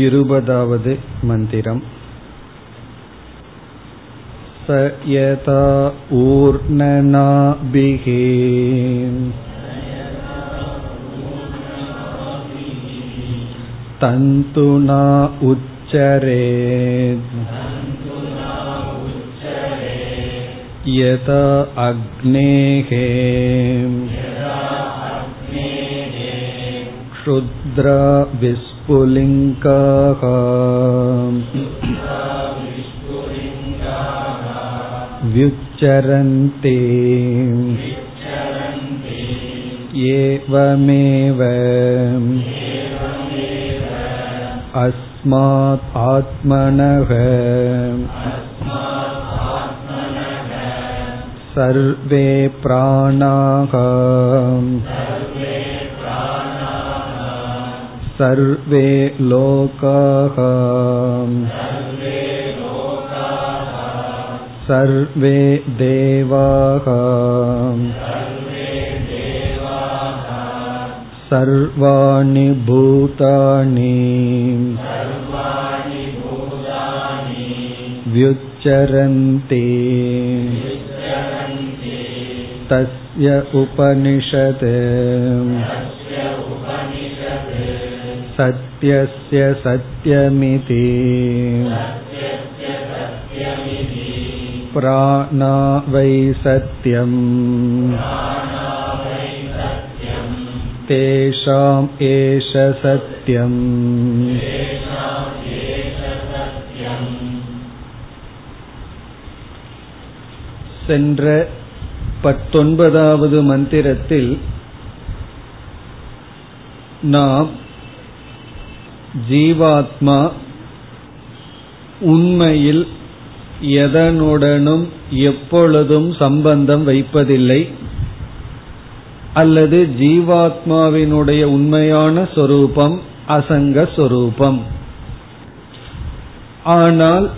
இருபதாவது मन्दिरम् स यथा ऊर्णनाभिः तन्तुना उच्चरे यथा अग्नेः क्षुद्रा विश्व विस्फुलिङ्गाः व्युच्चरन्ति एवमेव अस्मात् आत्मनः सर्वे प्राणाः सर्वे लोकाः सर्वे देवाः सर्वाणि भूतानि व्युच्चरन्ति तस्य उपनिषत् सत्यस्य सत्यमिति प्राणा वै सत्यम् तेषाम् एष सत्यम् சென்ற பத்தொன்பதாவது மந்திரத்தில் நாம் ஜீவாத்மா உண்மையில் எதனுடனும் எப்பொழுதும் சம்பந்தம் வைப்பதில்லை அல்லது ஜீவாத்மாவினுடைய உண்மையான சொரூபம் அசங்க சொரூபம். ஆனால்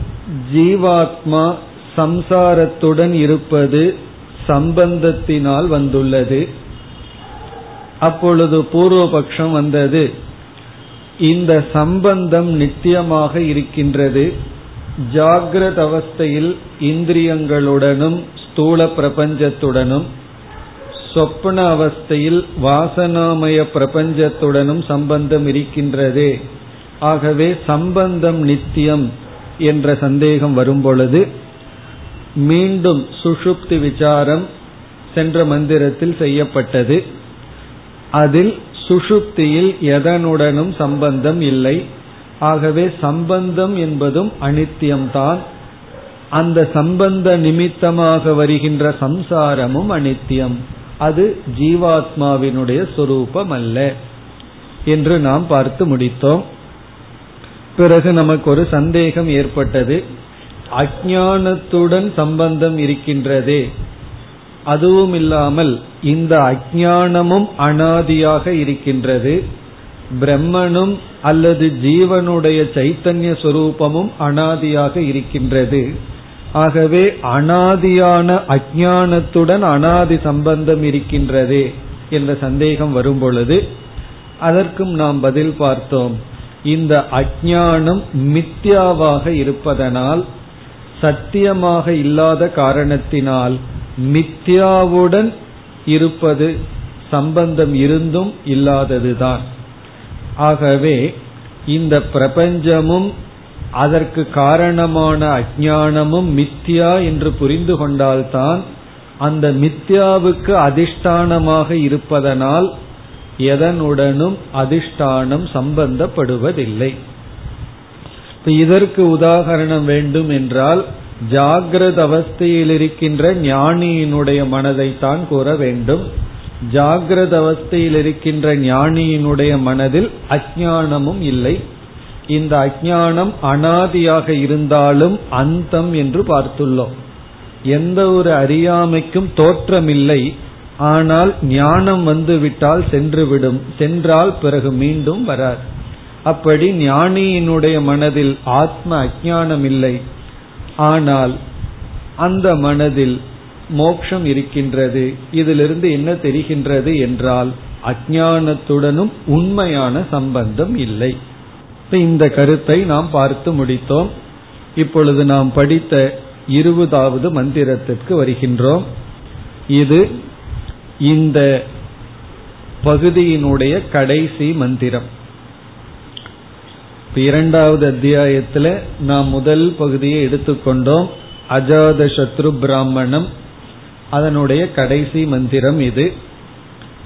ஜீவாத்மா சம்சாரத்துடன் இருப்பது சம்பந்தத்தினால் வந்துள்ளது. அப்பொழுது பூர்வபக்ஷம் வந்தது. இந்த சம்பந்தம் நித்தியமாக இருக்கின்றது. ஜாகிரத அவஸ்தையில் இந்திரியங்களுடனும் ஸ்தூல பிரபஞ்சத்துடனும் சொப்பன அவஸ்தையில் வாசனாமய பிரபஞ்சத்துடனும் சம்பந்தம் இருக்கின்றதே. ஆகவே சம்பந்தம் நித்தியம் என்ற சந்தேகம் வரும்பொழுது மீண்டும் சுஷுப்தி விசாரம் சென்ற மந்திரத்தில் செய்யப்பட்டது. அதில் சுஷுப்தியில் எதனுடனும் சம்பந்தம் இல்லை. ஆகவே சம்பந்தம் என்பதும் அனித்தியம்தான். அந்த சம்பந்த நிமித்தமாக வருகின்ற சம்சாரமும் அனித்தியம். அது ஜீவாத்மாவினுடைய சொரூபம் அல்ல என்று நாம் பார்த்து முடித்தோம். பிறகு நமக்கு ஒரு சந்தேகம் ஏற்பட்டது. அஜானத்துடன் சம்பந்தம் இருக்கின்றதே. அதுவும் இல்லாமல் இந்த அஜானமும் அனாதியாக இருக்கின்றது. பிரம்மனும் அல்லது ஜீவனுடைய சைத்தன்ய சொரூபமும் அனாதியாக இருக்கின்றது. ஆகவே அனாதியான அஜானத்துடன் அனாதி சம்பந்தம் இருக்கின்றதே என்ற சந்தேகம் வரும் பொழுது அதற்கும் நாம் பதில் பார்த்தோம். இந்த அஜானம் மித்யாவாக இருப்பதனால் சத்தியமாக இல்லாத காரணத்தினால் மித்யாவுடன் இருப்பது சம்பந்தம் இருந்தும் இல்லாததுதான். ஆகவே இந்த பிரபஞ்சமும் அதற்கு காரணமான அஜானமும் மித்யா என்று புரிந்து கொண்டால்தான் அந்த மித்யாவுக்கு அதிஷ்டானமாக இருப்பதனால் எதனுடனும் அதிஷ்டானம் சம்பந்தப்படுவதில்லை. இதற்கு உதாகரணம் வேண்டும் என்றால் ஜாகிரத அவஸ்தையில் இருக்கின்ற ஞானியினுடைய மனதை தான் கூற வேண்டும். ஜாகிரத அவஸ்தையில் இருக்கின்ற ஞானியினுடைய மனதில் அஜானமும் இல்லை. இந்த அஜானம் அனாதியாக இருந்தாலும் அந்தம் என்று பார்த்துள்ளோம். எந்த ஒரு அறியாமைக்கும் தோற்றமில்லை. ஆனால் ஞானம் வந்துவிட்டால் சென்றுவிடும். சென்றால் பிறகு மீண்டும் வராது அப்படி ஞானியினுடைய மனதில் ஆத்ம அஜானம் இல்லை ஆனால் அந்த மனதில் மோக்ஷம் இருக்கின்றது. இதிலிருந்து என்ன தெரிகின்றது என்றால் அஜானத்துடனும் உண்மையான சம்பந்தம் இல்லை. இந்த கருத்தை நாம் பார்த்து முடித்தோம். இப்பொழுது நாம் படித்த இருபதாவது மந்திரத்திற்கு வருகின்றோம். இது இந்த பகுதியினுடைய கடைசி மந்திரம். இரண்டாவது அத்தியாயத்தில் நாம் முதல் பகுதியை எடுத்துக்கொண்டோம். அஜாத சத்ரு பிராமணம். அதனுடைய கடைசி மந்திரம் இது.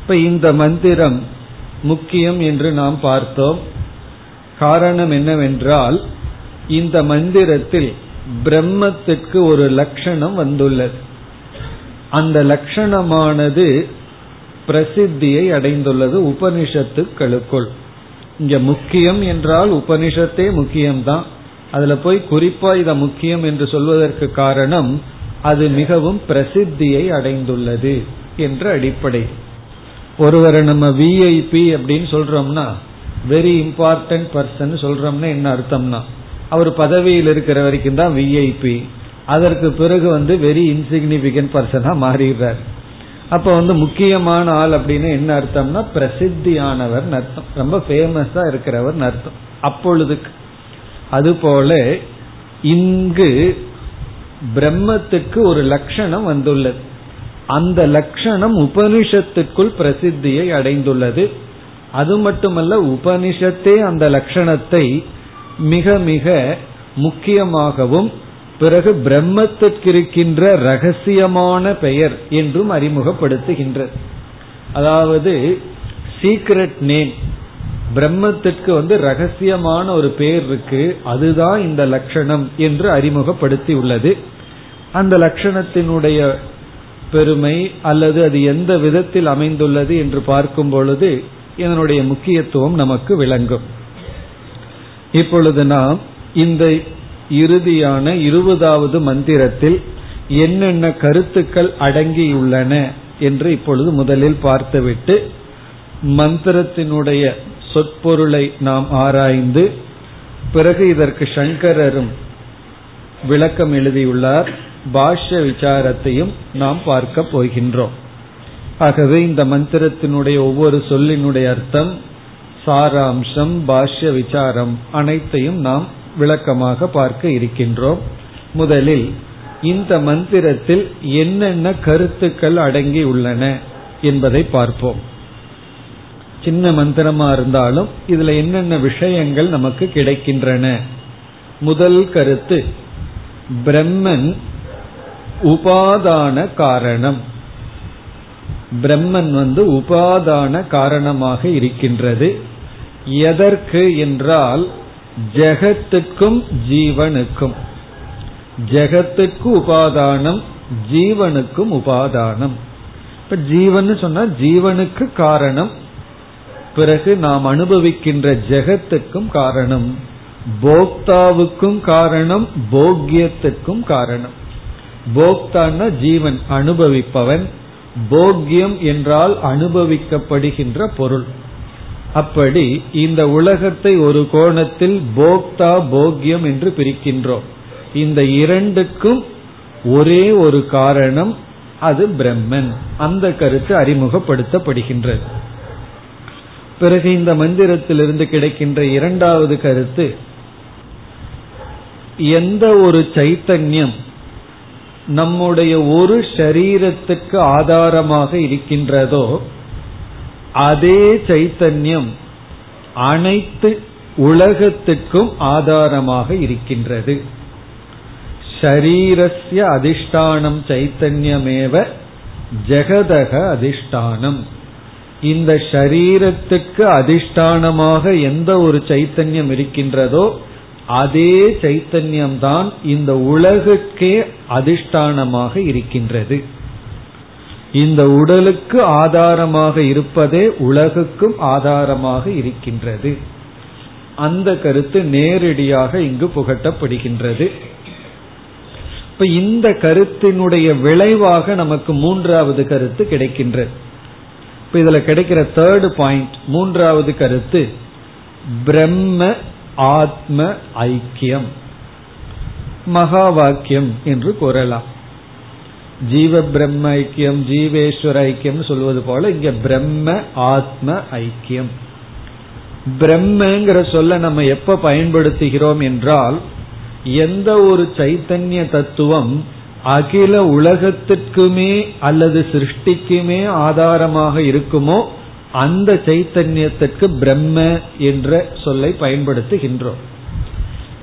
இப்ப இந்த மந்திரம் முக்கியம் என்று நாம் பார்த்தோம். காரணம் என்னவென்றால் இந்த மந்திரத்தில் பிரம்மத்திற்கு ஒரு லட்சணம் வந்துள்ளது. அந்த லட்சணமானது பிரசித்தியை அடைந்துள்ளது உபனிஷத்துக்களுக்குள். இங்க முக்கியம் என்றால் உபனிஷத்தே முக்கியம்தான். அதுல போய் குறிப்பா இத முக்கியம் என்று சொல்வதற்கு காரணம் அது மிகவும் பிரசித்தியை அடைந்துள்ளது என்ற அடிப்படை. ஒருவரை நம்ம விஐபி அப்படின்னு சொல்றோம்னா வெரி இம்பார்ட்டன்ட் பர்சன் சொல்றோம்னா என்ன அர்த்தம்னா அவர் பதவியில் இருக்கிற வரைக்கும் தான் விஐபி அதற்கு பிறகு வந்து வெரி இன்சிக்னிபிகண்ட் பர்சனா மாறிடுறார். அப்ப வந்து முக்கியமான ஆள் அப்படின்னு என்ன அர்த்தம்னா பிரசித்தியானவர் அர்த்தம். ரொம்ப ஃபேமஸா இருக்கிறவர் அர்த்தம். அப்பொழுதுக்கு. அதுபோல இங்கு பிரம்மத்துக்கு ஒரு லட்சணம் வந்துள்ளது. அந்த லட்சணம் உபனிஷத்துக்குள் பிரசித்தியை அடைந்துள்ளது. அது மட்டுமல்ல உபனிஷத்தே அந்த லட்சணத்தை மிக மிக முக்கியமாகவும் பிறகு பிரம்மத்திற்கு இருக்கின்ற ரகசியமான பெயர் என்றும் அறிமுகப்படுத்துகின்றது அதாவது சீக்ரெட் நேம் பிரம்மத்திற்கு வந்து ரகசியமான ஒரு பெயர் இருக்கு அதுதான் இந்த லட்சணம் என்று அறிமுகப்படுத்தி உள்ளது அந்த லட்சணத்தினுடைய பெருமை அல்லது அது எந்த விதத்தில் அமைந்துள்ளது என்று பார்க்கும் பொழுது இதனுடைய முக்கியத்துவம் நமக்கு விளங்கும். இப்பொழுது நாம் இந்த இறுதியான இருபதாவது மந்திரத்தில் என்னென்ன கருத்துக்கள் அடங்கியுள்ளன என்று இப்பொழுது முதலில் பார்த்துவிட்டு மந்திரத்தினுடைய சொற்பொருளை நாம் ஆராய்ந்து பிறகு இதற்கு சங்கரரும் விளக்கம் எழுதியுள்ளார். பாஷ்ய விசாரத்தையும் நாம் பார்க்க போகின்றோம். ஆகவே இந்த மந்திரத்தினுடைய ஒவ்வொரு சொல்லினுடைய அர்த்தம் சாராம்சம் பாஷ்ய விசாரம் அனைத்தையும் நாம் விளக்கமாக பார்க்க இருக்கின்றோம். முதலில் இந்த மந்திரத்தில் என்னென்ன கருத்துக்கள் அடங்கி உள்ளன என்பதை பார்ப்போம். சின்ன மந்திரமா இருந்தாலும் இதுல என்னென்ன விஷயங்கள் நமக்கு கிடைக்கின்றன? முதல் கருத்து பிரம்மன் உபாதான காரணம். பிரம்மன் வந்து உபாதான காரணமாக இருக்கின்றது. எதற்கு என்றால் ஜெகத்துக்கும் ஜீவனுக்கும். ஜெகத்துக்கு உபாதானம் ஜீவனுக்கும் உபாதானம். இப்ப ஜீவன் சொன்னா ஜீவனுக்கு காரணம் பிறகு நாம் அனுபவிக்கின்ற ஜெகத்துக்கும் காரணம் போக்தாவுக்கும் காரணம் போக்கியத்துக்கும் காரணம். போக்தான்னா ஜீவன் அனுபவிப்பவன் போக்கியம் என்றால் அனுபவிக்கப்படுகின்ற பொருள். அப்படி இந்த உலகத்தை ஒரு கோணத்தில் போக்தா போக்யம் என்று பிரிக்கின்றோம். இந்த இரண்டுக்கும் ஒரே ஒரு காரணம் அது பிரம்மன். அந்த கருத்து அறிமுகப்படுத்தப்படுகின்றது. பிறகு இந்த மந்திரத்திலிருந்து கிடைக்கின்ற இரண்டாவது கருத்து எந்த ஒரு சைத்தன்யம் நம்முடைய ஒரு சரீரத்துக்கு ஆதாரமாக இருக்கின்றதோ அதே சைத்தன்யம் அனைத்து உலகத்துக்கும் ஆதாரமாக இருக்கின்றது. ஷரீரஸ்ய அதிஷ்டானம் சைத்தன்யமேவ ஜெகதக அதிஷ்டானம். இந்த ஷரீரத்துக்கு அதிஷ்டானமாக எந்த ஒரு சைத்தன்யம் இருக்கின்றதோ அதே சைத்தன்யம்தான் இந்த உலகுக்கே அதிஷ்டானமாக இருக்கின்றது. இந்த உடலுக்கு ஆதாரமாக இருப்பதே உலகுக்கும் ஆதாரமாக இருக்கின்றது. அந்த கருத்து நேரடியாக இங்கு புகட்டப்படுகின்றது. இப்ப இந்த கருத்தினுடைய விளைவாக நமக்கு மூன்றாவது கருத்து கிடைக்கின்றது இப்ப இதுல கிடைக்கிற தேர்டு பாயிண்ட் மூன்றாவது கருத்து பிரம்ம ஆத்ம ஐக்கியம் மகா வாக்கியம் என்று கூறலாம். ஜீவ பிரம்ம ஐக்கியம் ஜீவேஸ்வர ஐக்கியம் சொல்வது போல இங்க பிரம்ம ஆத்ம ஐக்கியம். பிரம்மங்கிற சொல்ல நம்ம எப்ப பயன்படுத்துகிறோம் என்றால் எந்த ஒரு சைத்தன்ய தத்துவம் அகில உலகத்திற்குமே அல்லது சிருஷ்டிக்குமே ஆதாரமாக இருக்குமோ அந்த சைத்தன்யத்திற்கு பிரம்ம என்ற சொல்லை பயன்படுத்துகின்றோம்.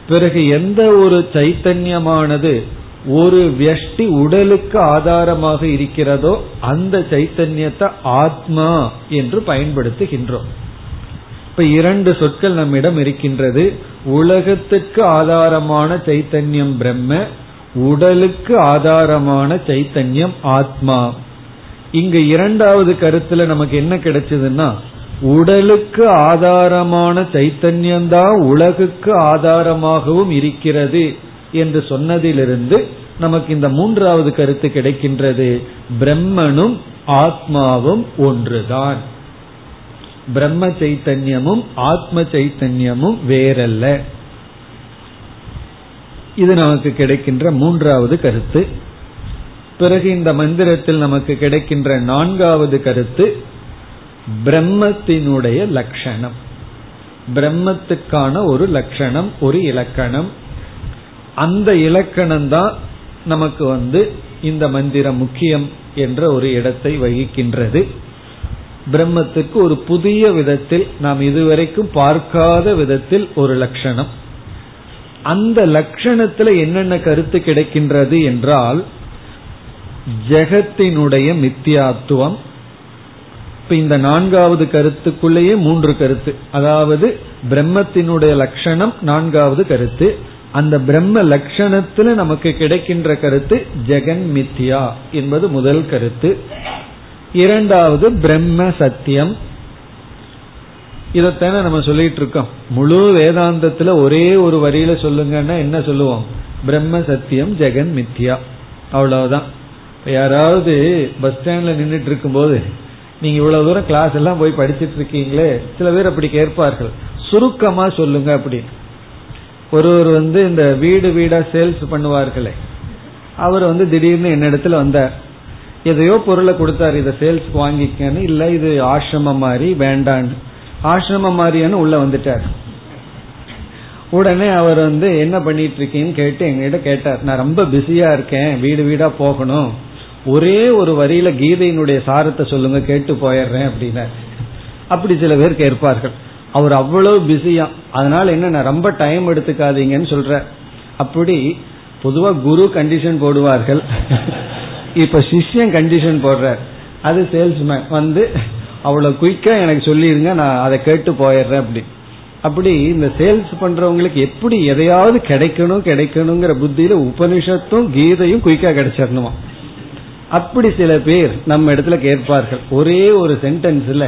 பிறகு எந்த ஒரு சைத்தன்யமானது ஒரு வெஷ்டி உடலுக்கு ஆதாரமாக இருக்கிறதோ அந்த சைத்தன்யத்தை ஆத்மா என்று பயன்படுத்துகின்றோம். இப்ப இரண்டு சொற்கள் நம்மிடம் இருக்கின்றது. உலகத்துக்கு ஆதாரமான சைத்தன்யம் பிரம்ம உடலுக்கு ஆதாரமான சைத்தன்யம் ஆத்மா. இங்க இரண்டாவது கருத்துல நமக்கு என்ன கிடைச்சதுன்னா உடலுக்கு ஆதாரமான சைத்தன்யம்தான் உலகுக்கு ஆதாரமாகவும் இருக்கிறது. என்று சொன்னதிலிருந்து நமக்கு இந்த மூன்றாவது கருத்து கிடைக்கின்றது. பிரம்மனும் ஆத்மாவும் ஒன்றுதான். பிரம்ம சைத்தன்யமும் ஆத்ம சைத்தன்யமும் வேறல்ல. இது நமக்கு கிடைக்கின்ற மூன்றாவது கருத்து. பிறகு இந்த மந்திரத்தில் நமக்கு கிடைக்கின்ற நான்காவது கருத்து பிரம்மத்தினுடைய லட்சணம். பிரம்மத்துக்கான ஒரு லட்சணம் ஒரு இலக்கணம். அந்த இலக்கணம் தான் நமக்கு வந்து இந்த மந்திரம் முக்கியம் என்ற ஒரு இடத்தை வகிக்கின்றது. பிரம்மத்துக்கு ஒரு புதிய விதத்தில் நாம் இதுவரைக்கும் பார்க்காத விதத்தில் ஒரு லட்சணம். அந்த லட்சணத்துல என்னென்ன கருத்து கிடைக்கின்றது என்றால் ஜெகத்தினுடைய மித்தியாத்துவம். இப்ப இந்த நான்காவது கருத்துக்குள்ளேயே மூன்று கருத்து. அதாவது பிரம்மத்தினுடைய லட்சணம் நான்காவது கருத்து. அந்த பிரம்ம லட்சணத்துல நமக்கு கிடைக்கின்ற கருத்து ஜெகன் மித்யா என்பது முதல் கருத்து. இரண்டாவது பிரம்ம சத்தியம். இதைத்தானே நம்ம சொல்லிட்டு இருக்கோம். முழு வேதாந்தத்துல ஒரே ஒரு வரியில சொல்லுங்கன்னா என்ன சொல்லுவோம்? பிரம்ம சத்தியம் ஜெகன் மித்யா. அவ்வளவுதான். யாராவது பஸ் ஸ்டாண்ட்ல நின்றுட்டு இருக்கும் போது நீங்க இவ்வளவு தூரம் கிளாஸ் எல்லாம் போய் படிச்சிட்டு இருக்கீங்களே சில பேர் அப்படி கேட்பார்கள். சுருக்கமா சொல்லுங்க அப்படி ஒருவர் வந்து இந்த வீடு வீடா சேல்ஸ் பண்ணுவார்களே அவர் வந்து திடீர்னு என்னிடத்துல வந்தார். எதையோ பொருளை கொடுத்தாரு இதை சேல்ஸ் வாங்கிக்கன்னு இல்ல இது ஆசிரமம் மாதிரி வேண்டான்னு. ஆசிரமம் மாதிரியானு உள்ள வந்துட்டார். உடனே அவர் வந்து என்ன பண்ணிட்டு இருக்கீங்கன்னு கேட்டு எங்ககிட்ட கேட்டார். நான் ரொம்ப பிஸியா இருக்கேன் வீடு வீடா போகணும். ஒரே ஒரு வரியில கீதையினுடைய சாரத்தை சொல்லுங்க கேட்டு போயிடுறேன் அப்படின்னா அப்படி சில பேர் கேட்பார்கள். அவர் அவ்வளவு பிஸியா அதனால என்ன ரொம்ப டைம் எடுத்துக்காதீங்கன்னு சொல்ற. அப்படி பொதுவா குரு கண்டிஷன் போடுவார்கள். இப்ப சிஷ்யன் கண்டிஷன் போடுற. அது சேல்ஸ்மேன் வந்து அவ்வளவு குயிக்கா எனக்கு சொல்லிருங்க நான் அதை கேட்டு போயிடுறேன் அப்படி. அப்படி இந்த சேல்ஸ் பண்றவங்களுக்கு எப்படி எதையாவது கிடைக்கணும் கிடைக்கணுங்கிற புத்தியில உபனிஷத்தும் கீதையும் குயிக்கா கிடைச்சிடணுமா அப்படி சில பேர் நம்ம இடத்துல கேட்பார்கள். ஒரே ஒரு சென்டென்ஸ்ல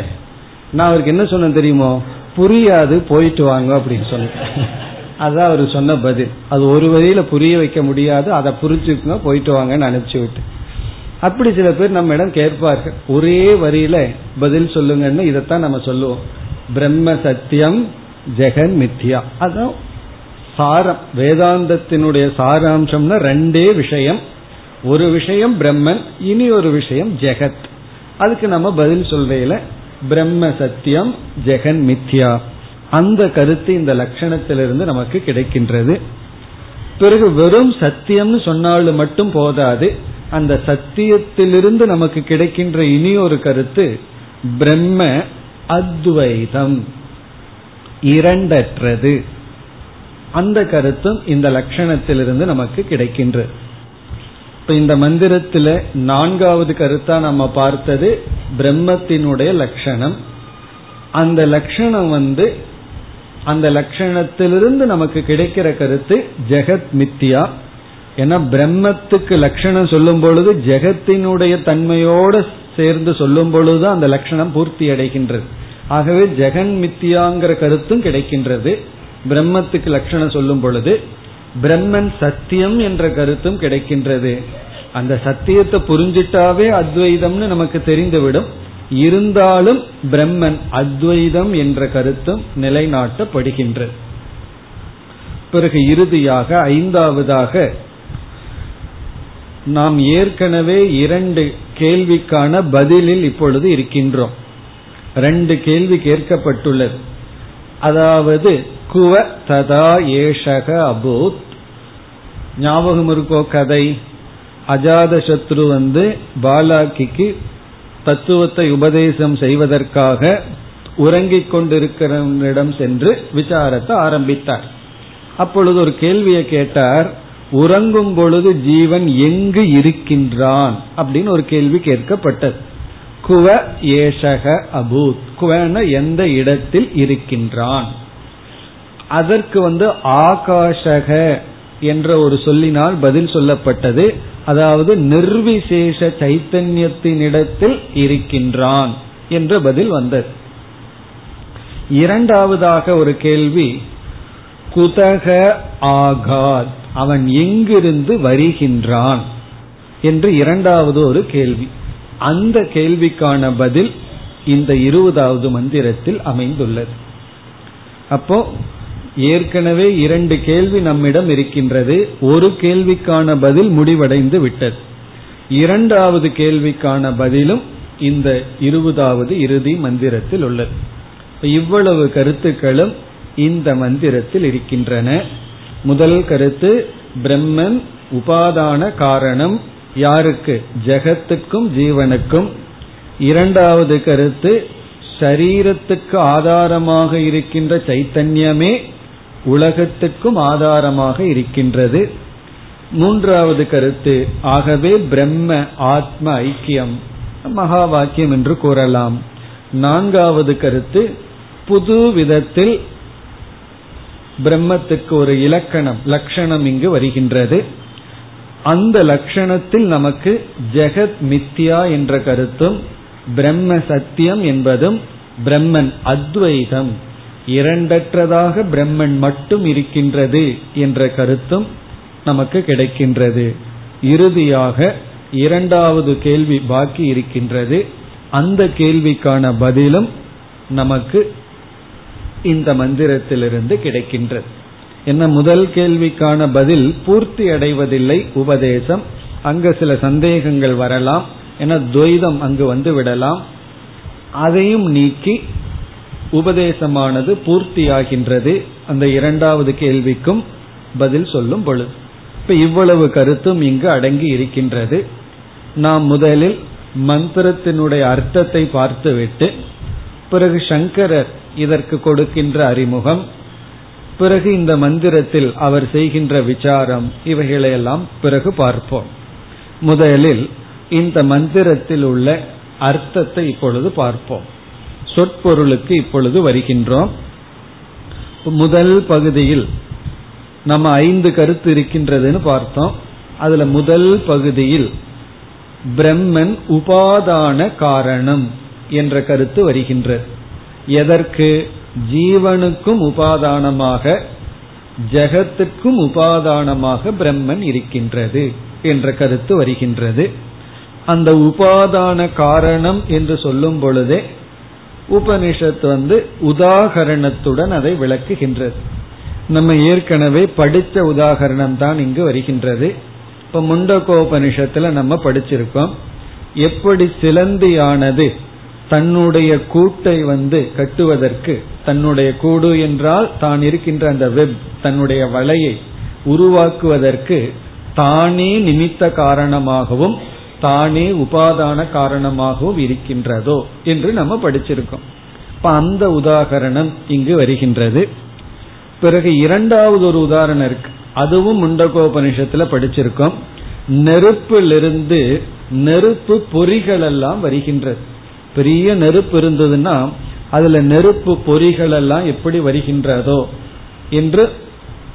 நான் அவருக்கு என்ன சொன்ன தெரியுமோ? புரியாது போயிட்டு வாங்க அப்படின்னு சொல்லி அதான் அவர் சொன்ன பதில். அது ஒரு வழியில புரிய வைக்க முடியாது அதை புரிஞ்சுக்குங்க போயிட்டு வாங்கன்னு அனுப்பிச்சு விட்டு. அப்படி சில பேர் நம்ம இடம் கேட்பார்கள். ஒரே வரியில பதில் சொல்லுங்கன்னு இதைத்தான் நம்ம சொல்லுவோம். பிரம்ம சத்தியம் ஜெகன் மித்யா. அதான் சாரம். வேதாந்தத்தினுடைய சாராம்சம்னா ரெண்டே விஷயம். ஒரு விஷயம் பிரம்மன் இனி ஒரு விஷயம் ஜெகத். அதுக்கு நம்ம பதில் சொல்றையில பிரம்ம சத்தியம் ஜெகன் மித்யா. அந்த கருத்து இந்த லட்சணத்திலிருந்து நமக்கு கிடைக்கின்றது. பிறகு வெறும் சத்தியம்னு சொன்னாலும் மட்டும் போதாது. அந்த சத்தியத்திலிருந்து நமக்கு கிடைக்கின்ற இனி ஒரு கருத்து பிரம்ம அத்வைதம் இரண்டற்றது. அந்த கருத்தும் இந்த லட்சணத்திலிருந்து நமக்கு கிடைக்கின்றது இப்ப இந்த மந்திரத்துல நான்காவது கருத்தா நம்ம பார்த்தது பிரம்மத்தினுடைய லட்சணம். அந்த லட்சணம் வந்து அந்த லட்சணத்திலிருந்து நமக்கு கிடைக்கிற கருத்து ஜெகத் மித்தியா. ஏன்னா பிரம்மத்துக்கு லட்சணம் சொல்லும் பொழுது ஜெகத்தினுடைய தன்மையோடு சேர்ந்து சொல்லும் பொழுது அந்த லட்சணம் பூர்த்தி அடைகின்றது. ஆகவே ஜெகன் மித்தியாங்கிற கருத்தும் கிடைக்கின்றது. பிரம்மத்துக்கு லட்சணம் சொல்லும் பொழுது பிரம்மன் சத்தியம் என்ற கருத்தும் கிடைக்கின்றது. அந்த சத்தியத்தை புரிஞ்சிட்டாவே அத்வைதம்னு நமக்கு தெரிந்துவிடும். இருந்தாலும் பிரம்மன் அத்வைதம் என்ற கருத்தும் நிலைநாட்டப்படுகின்றது. பிறகு இறுதியாக ஐந்தாவதாக நாம் ஏற்கனவே இரண்டு கேள்விக்கான பதிலில் இப்பொழுது இருக்கின்றோம். ரெண்டு கேள்வி கேட்கப்பட்டுள்ளது. அதாவது குவ ததா ஏஷக அபூத் ஞாபகம் இருக்கோ கதை? அஜாத சத்ரு வந்து பாலாக்கிக்கு தத்துவத்தை உபதேசம் செய்வதற்காக உறங்கிக் கொண்டிருக்கிறவனிடம் சென்று விசாரத்தை ஆரம்பித்தார். அப்பொழுது ஒரு கேள்வியை கேட்டார் உறங்கும் பொழுது ஜீவன் எங்கு இருக்கின்றான்? அப்படின்னு ஒரு கேள்வி கேட்கப்பட்டது. குவ ஏஷக அபூத். குவன எந்த இடத்தில் இருக்கின்றான்? அதற்கு வந்து ஆகாஷக என்ற ஒரு சொல்லினால் பதில் சொல்லப்பட்டது. அதாவது நிர்விசேஷ சைத்தன்யத்தினிடத்தில் இருக்கின்றான் என்ற பதில் வந்தது. இரண்டாவதாக ஒரு கேள்வி குதக ஆகாத் அவன் எங்கிருந்து வருகின்றான் என்று இரண்டாவது ஒரு கேள்வி. அந்த கேள்விக்கான பதில் இந்த இருபதாவது மந்திரத்தில் அமைந்துள்ளது. அப்போ ஏற்கனவே இரண்டு கேள்வி நம்மிடம் இருக்கின்றது. ஒரு கேள்விக்கான பதில் முடிவடைந்து விட்டது. இரண்டாவது கேள்விக்கான பதிலும் இந்த இருபதாவது இறுதி மந்திரத்தில் உள்ளது. இவ்வளவு கருத்துக்களும் இந்த மந்திரத்தில் இருக்கின்றன. முதல் கருத்து பிரம்மன் உபாதான காரணம் யாருக்கு? ஜெகத்துக்கும் ஜீவனுக்கும். இரண்டாவது கருத்து சரீரத்துக்கு ஆதாரமாக இருக்கின்ற சைத்தன்யமே உலகத்துக்கும் ஆதாரமாக இருக்கின்றது. மூன்றாவது கருத்து ஆகவே பிரம்ம ஆத்ம ஐக்கியம் மகா வாக்கியம் என்று கூறலாம். நான்காவது கருத்து புது விதத்தில் பிரம்மத்துக்கு ஒரு இலக்கணம் லட்சணம் இங்கு வருகின்றது. அந்த லட்சணத்தில் நமக்கு ஜெகத் மித்யா என்ற கருத்தும் பிரம்ம சத்தியம் என்பதும் பிரம்மன் அத்வைதம். இரண்டற்றதாக பிரம்மன் மட்டும் இருக்கின்றது என்ற கருத்தும் நமக்கு கிடைக்கின்றது. இறுதியாக இரண்டாவது கேள்வி பாக்கி இருக்கின்றது. அந்த கேள்விக்கான பதிலும் நமக்கு இந்த மந்திரத்திலிருந்து கிடைக்கின்றது. என்ன முதல் கேள்விக்கான பதில்? பூர்த்தி அடைவதில்லை உபதேசம். அங்கு சில சந்தேகங்கள் வரலாம். என துவைதம் அங்கு வந்து விடலாம். அதையும் நீக்கி உபதேசமானது பூர்த்தியாகின்றது. அந்த இரண்டாவது கேள்விக்கும் பதில் சொல்லும் பொழுது. இப்ப இவ்வளவு கருத்தும் இங்கு அடங்கி இருக்கின்றது. நாம் முதலில் மந்திரத்தினுடைய அர்த்தத்தை பார்த்துவிட்டு பிறகு சங்கரர் இதற்கு கொடுக்கின்ற அறிமுகம் பிறகு இந்த மந்திரத்தில் அவர் செய்கின்ற விசாரம் இவைகளையெல்லாம் பிறகு பார்ப்போம். முதலில் இந்த மந்திரத்தில் உள்ள அர்த்தத்தை இப்பொழுது பார்ப்போம். சொற்பொருளுக்கு இப்பொழுது வருகின்றோம். முதல் பகுதியில் நம்ம ஐந்து கருத்து இருக்கின்றதுன்னு பார்த்தோம். அதுல முதல் பகுதியில் பிரம்மன் உபாதான காரணம் என்ற கருத்து வருகின்றது எதற்கு? ஜீவனுக்கும் உபாதானமாக ஜெகத்துக்கும் உபாதானமாக பிரம்மன் இருக்கின்றது என்ற கருத்து வருகின்றது. அந்த உபாதான காரணம் என்று சொல்லும் பொழுதே உபனிஷத் வந்து உதாகரணத்துடன் அதை விளக்குகின்றது. நம்ம ஏற்கனவே படித்த உதாகரணம் தான் இங்கு வருகின்றது. இப்ப முண்டகோபனிஷத்துல நம்ம படிச்சிருக்கோம். எப்படி சிலந்தியானது தன்னுடைய கூட்டை வந்து கட்டுவதற்கு தன்னுடைய கூடு என்றால் தான் இருக்கின்ற அந்த வெப் தன்னுடைய வலையை உருவாக்குவதற்கு தானே நிமித்த காரணமாகவும் தானே உபாதான காரணமாகவும் இருக்கின்றதோ என்று நம்ம படிச்சிருக்கோம். இப்ப அந்த உதாகரணம் இங்கு வருகின்றது. பிறகு இரண்டாவது ஒரு உதாரணம் இருக்கு. அதுவும் முண்டகோபனிஷத்துல படிச்சிருக்கோம். நெருப்பிலிருந்து நெருப்பு பொறிகள் எல்லாம் வருகின்றது. பெரிய நெருப்பு இருந்ததுன்னா அதுல நெருப்பு பொறிகள் எல்லாம் எப்படி வருகின்றதோ என்று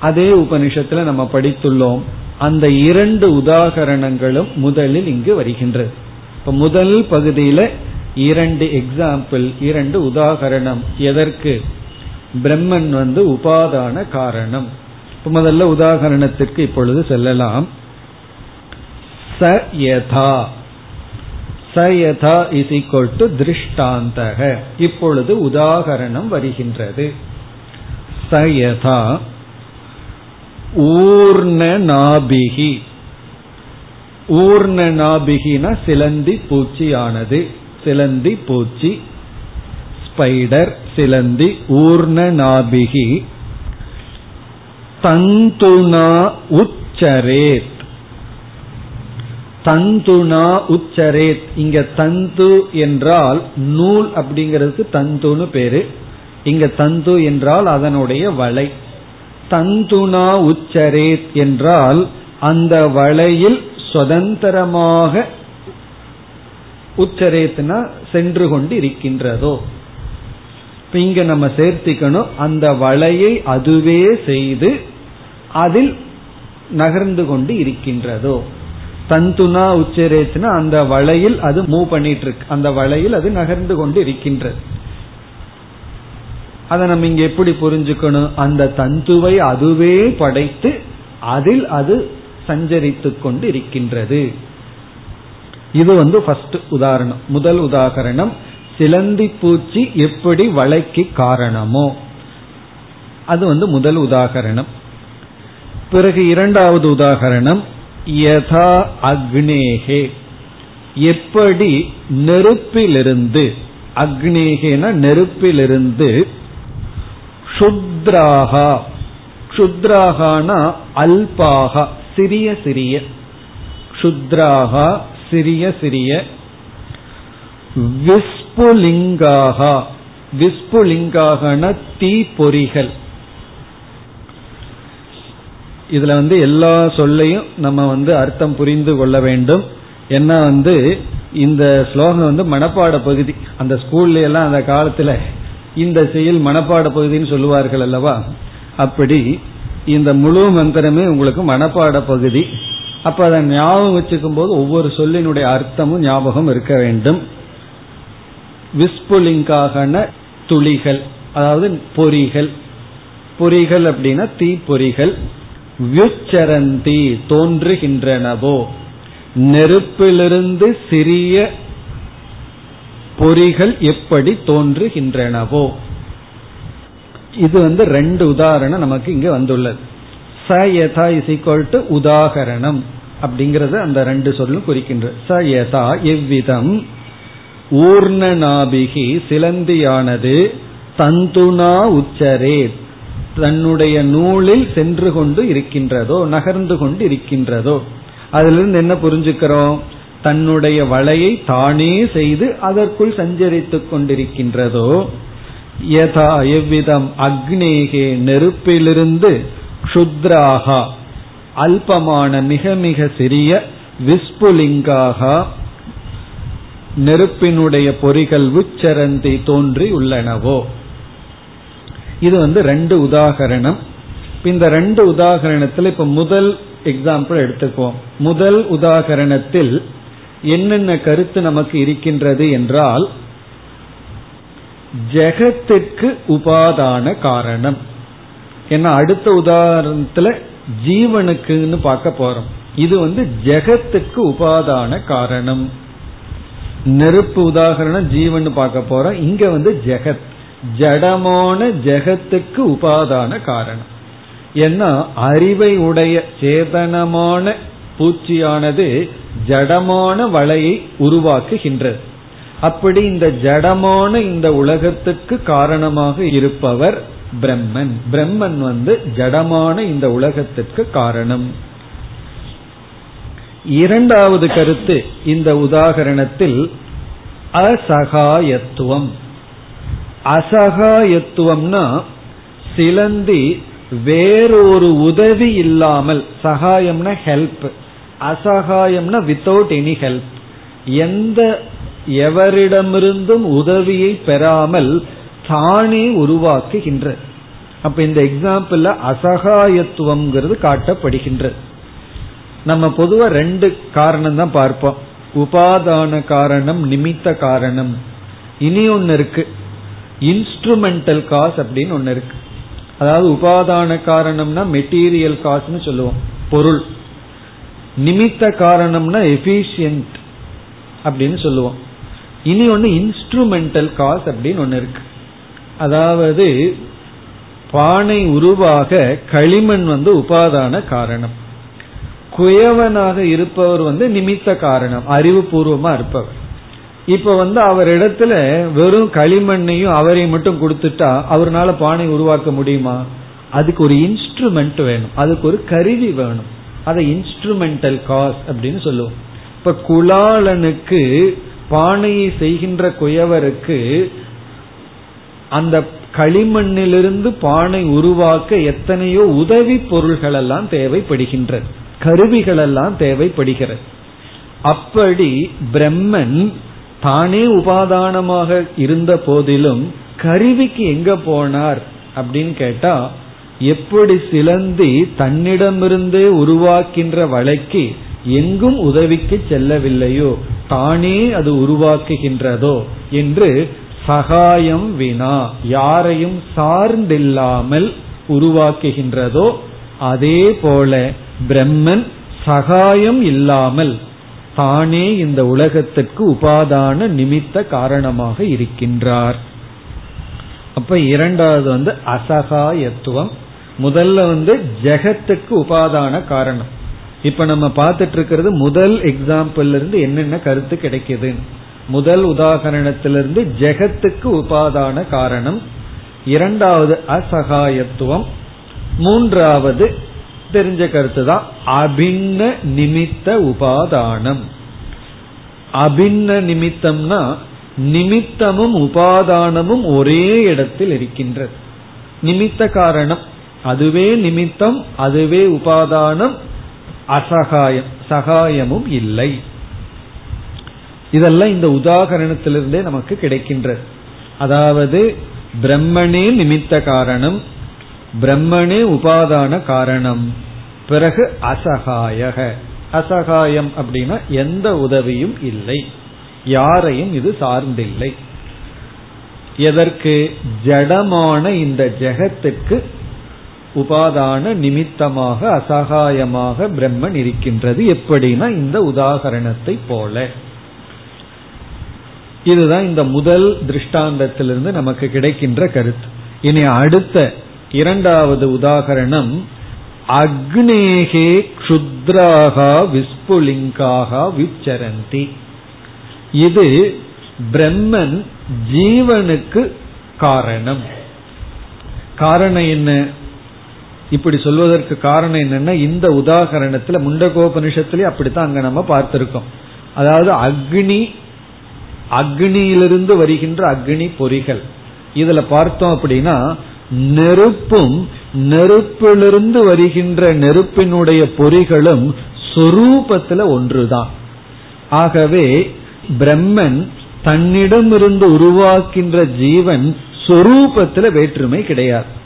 அதே உபனிஷத்துல நம்ம படித்துள்ளோம். அந்த இரண்டு உதாகரணங்களும் முதலில் இங்கு வருகின்றது. இப்ப முதல் பகுதியில இரண்டு எக்ஸாம்பிள் இரண்டு உதாகரணம். எதற்கு? பிரம்மன் வந்து உபாதான காரணம். இப்ப முதல்ல உதாகரணத்திற்கு இப்பொழுது செல்லலாம். ச யதா. சயதா இஸ் ஈக்வல் டு திருஷ்டாந்தக. இப்பொழுது உதாகரணம் வருகின்றது. சயதா ஊர்ண நாபிகி ஊர்ண நாபிகினா சிலந்தி பூச்சியானது சிலந்தி பூச்சி ஸ்பைடர் சிலந்தி ஊர்ணநாபிகி. தந்துனா உச்சரேத். தந்துனா உச்சரேத். இங்க தந்து என்றால் நூல் அப்படிங்கிறதுக்கு தந்துன்னு பேரு. இங்க தந்து என்றால் அதனுடைய வலை. தந்துனா உச்சரேத் என்றால் அந்த வலையில் சுதந்திரமாக உச்சரேத்னா சென்று கொண்டு இருக்கின்றதோ இப்ப இங்க நம்ம சேர்த்திக்கணும். அந்த வலையை அதுவே செய்து அதில் நகர்ந்து கொண்டு இருக்கின்றதோ. தந்துனா உச்சரேத்னா அந்த வலையில் அது மூவ் பண்ணிட்டு இருக்கு. அந்த வலையில் அது நகர்ந்து கொண்டு இருக்கின்றது. அதை நம்ம இங்க எப்படி புரிஞ்சுக்கணும்? அந்த தந்துவை அதுவே படைத்து அதில் அது சஞ்சரித்து கொண்டு இருக்கின்றது இது வந்து ஃபர்ஸ்ட் உதாரணம். முதல் உதாகரணம் சிலந்தி பூச்சி எப்படி வளைக்கு காரணமோ. அது வந்து முதல் உதாகரணம் பிறகு இரண்டாவது உதாகரணம் யதா அக்னேகே. எப்படி நெருப்பிலிருந்து அக்னேகேன நெருப்பிலிருந்து சுத்ராகா சுத்ராகானா அல்பாகா சிறிய சிறிய. சுத்ராகா சிறிய சிறிய. விஸ்புலிங்காக. விஸ்புலிங்காகன தீ பொறிகள். இதுல வந்து எல்லா சொல்லையும் நம்ம வந்து அர்த்தம் புரிந்து கொள்ள வேண்டும். ஏன்னா வந்து இந்த ஸ்லோகம் வந்து மனப்பாட பகுதி. அந்த ஸ்கூல்ல எல்லாம் அந்த காலத்துல இந்த செயல் மனப்பாட பகுதின்னு சொல்லுவார்கள் அல்லவா? அப்படி இந்த முழு மந்திரமே உங்களுக்கு மனப்பாட பகுதி. அப்ப அதை ஞாபகம் வச்சுக்கும் போது ஒவ்வொரு சொல்லினுடைய அர்த்தமும் ஞாபகம் இருக்க வேண்டும். விஸ்புலிங்காகன துளிகள் அதாவது பொறிகள். பொறிகள் அப்படின்னா தீப்பொறிகள். வியுச்சரந்தி தோன்றுகின்றனவோ. நெருப்பிலிருந்து சிறிய பொறிகள் எப்படி தோன்றுகின்றனவோ. இது வந்து ரெண்டு உதாரணம் நமக்கு இங்க வந்துள்ளது. ச யதா இஸ் ஈக்வல் டு உதாகரணம் அப்படிங்கறது அந்த ரெண்டு சொல்லும் குறிக்கின்ற. ச யதா எவ்விதம்? ஊர்ணநாபிகி சிலந்தியானது தந்துனா உச்சரே. தன்னுடைய நூலில் சென்று கொண்டு இருக்கின்றதோ நகர்ந்து கொண்டு இருக்கின்றதோ. அதிலிருந்து என்ன புரிஞ்சுக்கிறோம்? தன்னுடைய வலையை தானே செய்து அதற்குள் சஞ்சரித்துக் கொண்டிருக்கின்றதோ? யதா எவ்விதம் அக்னேகே நெருப்பிலிருந்து க்ஷுத்ராகா அல்பமான மிக மிக சிறிய விஸ்புலிங்காக நெருப்பினுடைய பொறிகள் உச்சரந்தி தோன்றி உள்ளனவோ? இது வந்து ரெண்டு உதாகரணம். இந்த ரெண்டு உதாகரணத்தில் இப்ப முதல் எக்ஸாம்பிள் எடுத்துக்குவோம். முதல் உதாகரணத்தில் என்னென்ன கருத்து நமக்கு இருக்கின்றது என்றால் ஜெகத்திற்கு உபாதான காரணம். ஏன்னா அடுத்த உதாரணத்துல ஜீவனுக்குன்னு பார்க்க போறோம். இது வந்து ஜெகத்துக்கு உபாதான காரணம். நெருப்பு உதாகரணம் ஜீவன் பார்க்க போறோம். இங்க வந்து ஜெகத். ஜடமான ஜெகத்துக்கு உபாதான காரணம். ஏன்னா அறிவை உடைய சேதனமான பூச்சியானது ஜடமான வலையை உருவாக்குகின்றது. அப்படி இந்த ஜடமான இந்த உலகத்துக்கு காரணமாக இருப்பவர் பிரம்மன். பிரம்மன் வந்து ஜடமான இந்த உலகத்திற்கு காரணம். இரண்டாவது கருத்து இந்த உதாகரணத்தில் அசகாயத்துவம். அசகாயத்துவம்னா சிலந்தி வேறொரு உதவி இல்லாமல் சகாயம்னா ஹெல்ப் அசகாயம்னா வித்தவுட் எனி ஹெல்ப் எந்த எவரிடமிருந்தும் உதவியை பெறாமல் தானே உருவாக்குகின்ற. அப்ப இந்த எக்ஸாம்பிள் அசகாயத்துவம்ங்கிறது காட்டப்படுகின்றது நம்ம பொதுவா ரெண்டு காரணம் தான் பார்ப்போம். உபாதான காரணம் நிமித்த காரணம். இனி ஒன்னு இருக்கு. இன்ஸ்ட்ருமெண்டல் காஸ் அப்படின்னு ஒன்னு இருக்கு. அதாவது உபாதான காரணம்னா மெட்டீரியல் காசுன்னு சொல்லுவோம். பொருள். நிமித்த காரணம்னா எஃபிஷியன்ட் அப்படின்னு சொல்லுவோம். இனி ஒன்று இன்ஸ்ட்ருமெண்டல் காஸ் அப்படின்னு ஒன்று இருக்கு. அதாவது பானை உருவாக களிமண் வந்து உபாதான காரணம். குயவனாக இருப்பவர் வந்து நிமித்த காரணம் அறிவுபூர்வமா இருப்பவர். இப்ப வந்து அவர் இடத்துல வெறும் களிமண்ணையும் அவரையும் மட்டும் கொடுத்துட்டா அவர்னால பானை உருவாக்க முடியுமா? அதுக்கு ஒரு இன்ஸ்ட்ருமெண்ட் வேணும் அதுக்கு ஒரு கருவி வேணும். அதை இன்ஸ்ட்ருமெண்டல் காஸ் அப்படின்னு சொல்லுவோம். இப்ப குலாலனுக்கு பானையை செய்கின்ற குயவருக்கு அந்த களிமண்ணிலிருந்து பானை உருவாக்க எத்தனையோ உதவி பொருள்கள் எல்லாம் தேவைப்படுகின்றது. கருவிகள் எல்லாம் தேவைப்படுகிறது. அப்படி பிரம்மன் தானே உபாதானமாக இருந்த போதிலும் கருவிக்கு எங்க போனார் அப்படின்னு கேட்டா எப்படி சிலந்தி தன்னிடமிருந்தே உருவாக்கின்ற வழக்கு எங்கும் உதவிக்கு செல்லவில்லையோ தானே அது உருவாக்குகின்றதோ என்று சகாயம் வினா யாரையும் சார்ந்தில்லாமல் உருவாக்குகின்றதோ அதே போல பிரம்மன் சகாயம் இல்லாமல் தானே இந்த உலகத்திற்கு உபாதான நிமித்த காரணமாக இருக்கின்றார். அப்ப இரண்டாவது வந்து அசகாயத்துவம். முதல்ல வந்து ஜெகத்துக்கு உபாதான காரணம். இப்ப நம்ம பார்த்துட்டு இருக்கிறது முதல் எக்ஸாம்பிள் இருந்து என்னென்ன கருத்து கிடைக்குது. முதல் உதாகரணத்திலிருந்து ஜெகத்துக்கு உபாதான காரணம். இரண்டாவது அசகாயத்துவம். மூன்றாவது தெரிஞ்ச கருத்து தான் அபின்ன நிமித்த உபாதானம். அபின்ன நிமித்தம்னா நிமித்தமும் உபாதானமும் ஒரே இடத்தில் இருக்கின்றது. நிமித்த காரணம். அதுவே நிமித்தம் அதுவே உபாதானம் அசகாயம் சகாயமும் இல்லை. இதெல்லாம் இந்த உதாகரணத்திலிருந்தே நமக்கு கிடைக்கின்றது. அதாவது பிரம்மனே நிமித்த காரணம் பிரம்மனே உபாதான காரணம் பிறகு அசகாயக. அசகாயம் அப்படின்னா எந்த உதவியும் இல்லை. யாரையும் இது சார்ந்தில்லை. எதற்கு? ஜடமான இந்த ஜெகத்துக்கு உபாதான நிமித்தமாக அசகாயமாக பிரம்மன் இருக்கின்றது. எப்படின்னா இந்த உதாகரணத்தை போல. இதுதான் இந்த முதல் திருஷ்டாந்தத்திலிருந்து நமக்கு கிடைக்கின்ற கருத்து. இனி அடுத்த இரண்டாவது உதாகரணம் அக்னேகே க்ஷுத்ராகா விஸ்புலிங்காக விச்சரந்தி. இது பிரம்மன் ஜீவனுக்கு காரணம். காரணம் என்ன? இப்படி சொல்வதற்கு காரணம் என்னன்னா இந்த உதாகரணத்துல முண்டகோபனிஷத்துலயே அப்படித்தான் அங்க நம்ம பார்த்திருக்கோம். அதாவது அக்னி அக்னியிலிருந்து வருகின்ற அக்னி பொறிகள். இதுல பார்த்தோம் அப்படின்னா நெருப்பும் நெருப்பிலிருந்து வருகின்ற நெருப்பினுடைய பொறிகளும் சொரூபத்துல ஒன்றுதான். ஆகவே பிரம்மன் தன்னிடமிருந்து உருவாக்கின்ற ஜீவன் சொரூபத்துல வேற்றுமை கிடையாது.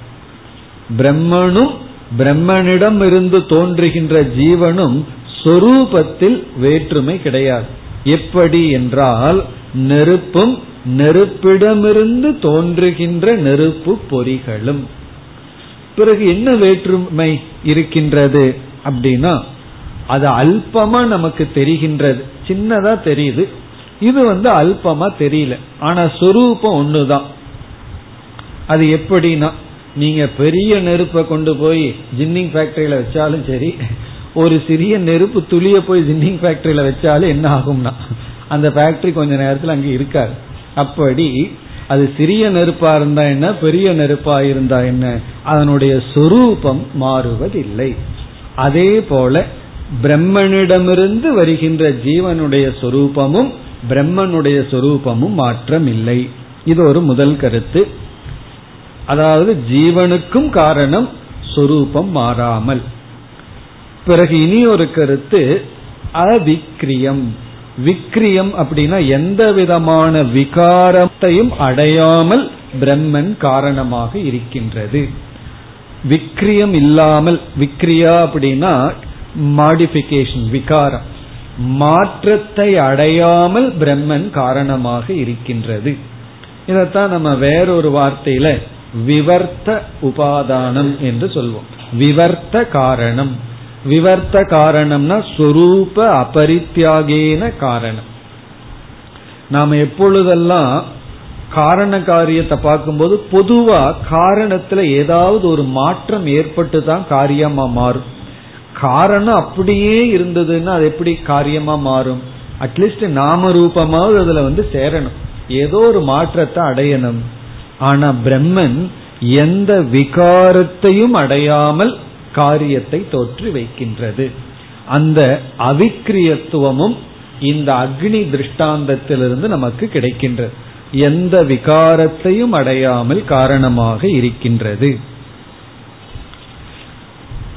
பிரம்மனும் பிரம்மனிடம் இருந்து தோன்றுகின்ற ஜீவனும் சொரூபத்தில் வேற்றுமை கிடையாது. எப்படி என்றால் நெருப்பும் நெருப்பிடமிருந்து தோன்றுகின்ற நெருப்பு பொறிகளும். பிறகு என்ன வேற்றுமை இருக்கின்றது அப்படின்னா அது அல்பமா நமக்கு தெரிகின்றது. சின்னதா தெரியுது. இது வந்து அல்பமா தெரியல. ஆனா சொரூபம் ஒண்ணுதான். அது எப்படின்னா நீங்க பெரிய நெருப்பை கொண்டு போய் ஜின்னிங் ஃபேக்டரியில வச்சாலும் சரி ஒரு சிறிய நெருப்பு துளிய போய் ஜின்னிங் ஃபேக்டரியில வச்சாலும் என்ன ஆகும்னா அந்த ஃபேக்டரி கொஞ்ச நேரத்தில் அங்கே இருக்காது. அப்படி அது சிறிய நெருப்பா இருந்தா என்ன பெரிய நெருப்பா இருந்தா என்ன அதனுடைய சொரூபம் மாறுவதில்லை. அதே போல பிரம்மனிடமிருந்து வருகின்ற ஜீவனுடைய சொரூபமும் பிரம்மனுடைய சொரூபமும் மாற்றம் இல்லை இது ஒரு முதல் கருத்து. அதாவது ஜீவனுக்கும் காரணம் சொரூபம் மாறாமல். பிறகு இனி ஒரு கருத்து அவிக்ரியம். விக்ரியம் அப்படின்னா எந்த விதமான விகாரத்தையும் அடையாமல் பிரம்மன் காரணமாக இருக்கின்றது. விக்ரியம் இல்லாமல் விக்ரியா அப்படின்னா மாடிபிகேஷன் விகாரம். மாற்றத்தை அடையாமல் பிரம்மன் காரணமாக இருக்கின்றது. இதைத்தான் நம்ம வேறொரு வார்த்தையில விவர்த்த உபாதானம் என்று சொல்வோம். விவர்த்த காரணம். விவர்த்த காரணம்னா சொரூப அபரித்தியாகேன காரணம். நாம எப்பொழுதெல்லாம் காரண காரியத்தை பார்க்கும்போது பொதுவா காரணத்துல ஏதாவது ஒரு மாற்றம் ஏற்பட்டு தான் காரியமா மாறும். காரணம் அப்படியே இருந்ததுன்னா அது எப்படி காரியமா மாறும்? அட்லீஸ்ட் நாம ரூபமாவது அதுல வந்து சேரணும். ஏதோ ஒரு மாற்றத்தை அடையணும். ஆனா பிரம்மன் எந்த விகாரத்தையும் அடையாமல் காரியத்தை தோற்று வைக்கின்றது. அந்த அவிக்கிரியத்துவமும் இந்த அக்னி திருஷ்டாந்தத்திலிருந்து நமக்கு கிடைக்கின்றது. எந்த விகாரத்தையும் அடையாமல் காரணமாக இருக்கின்றது.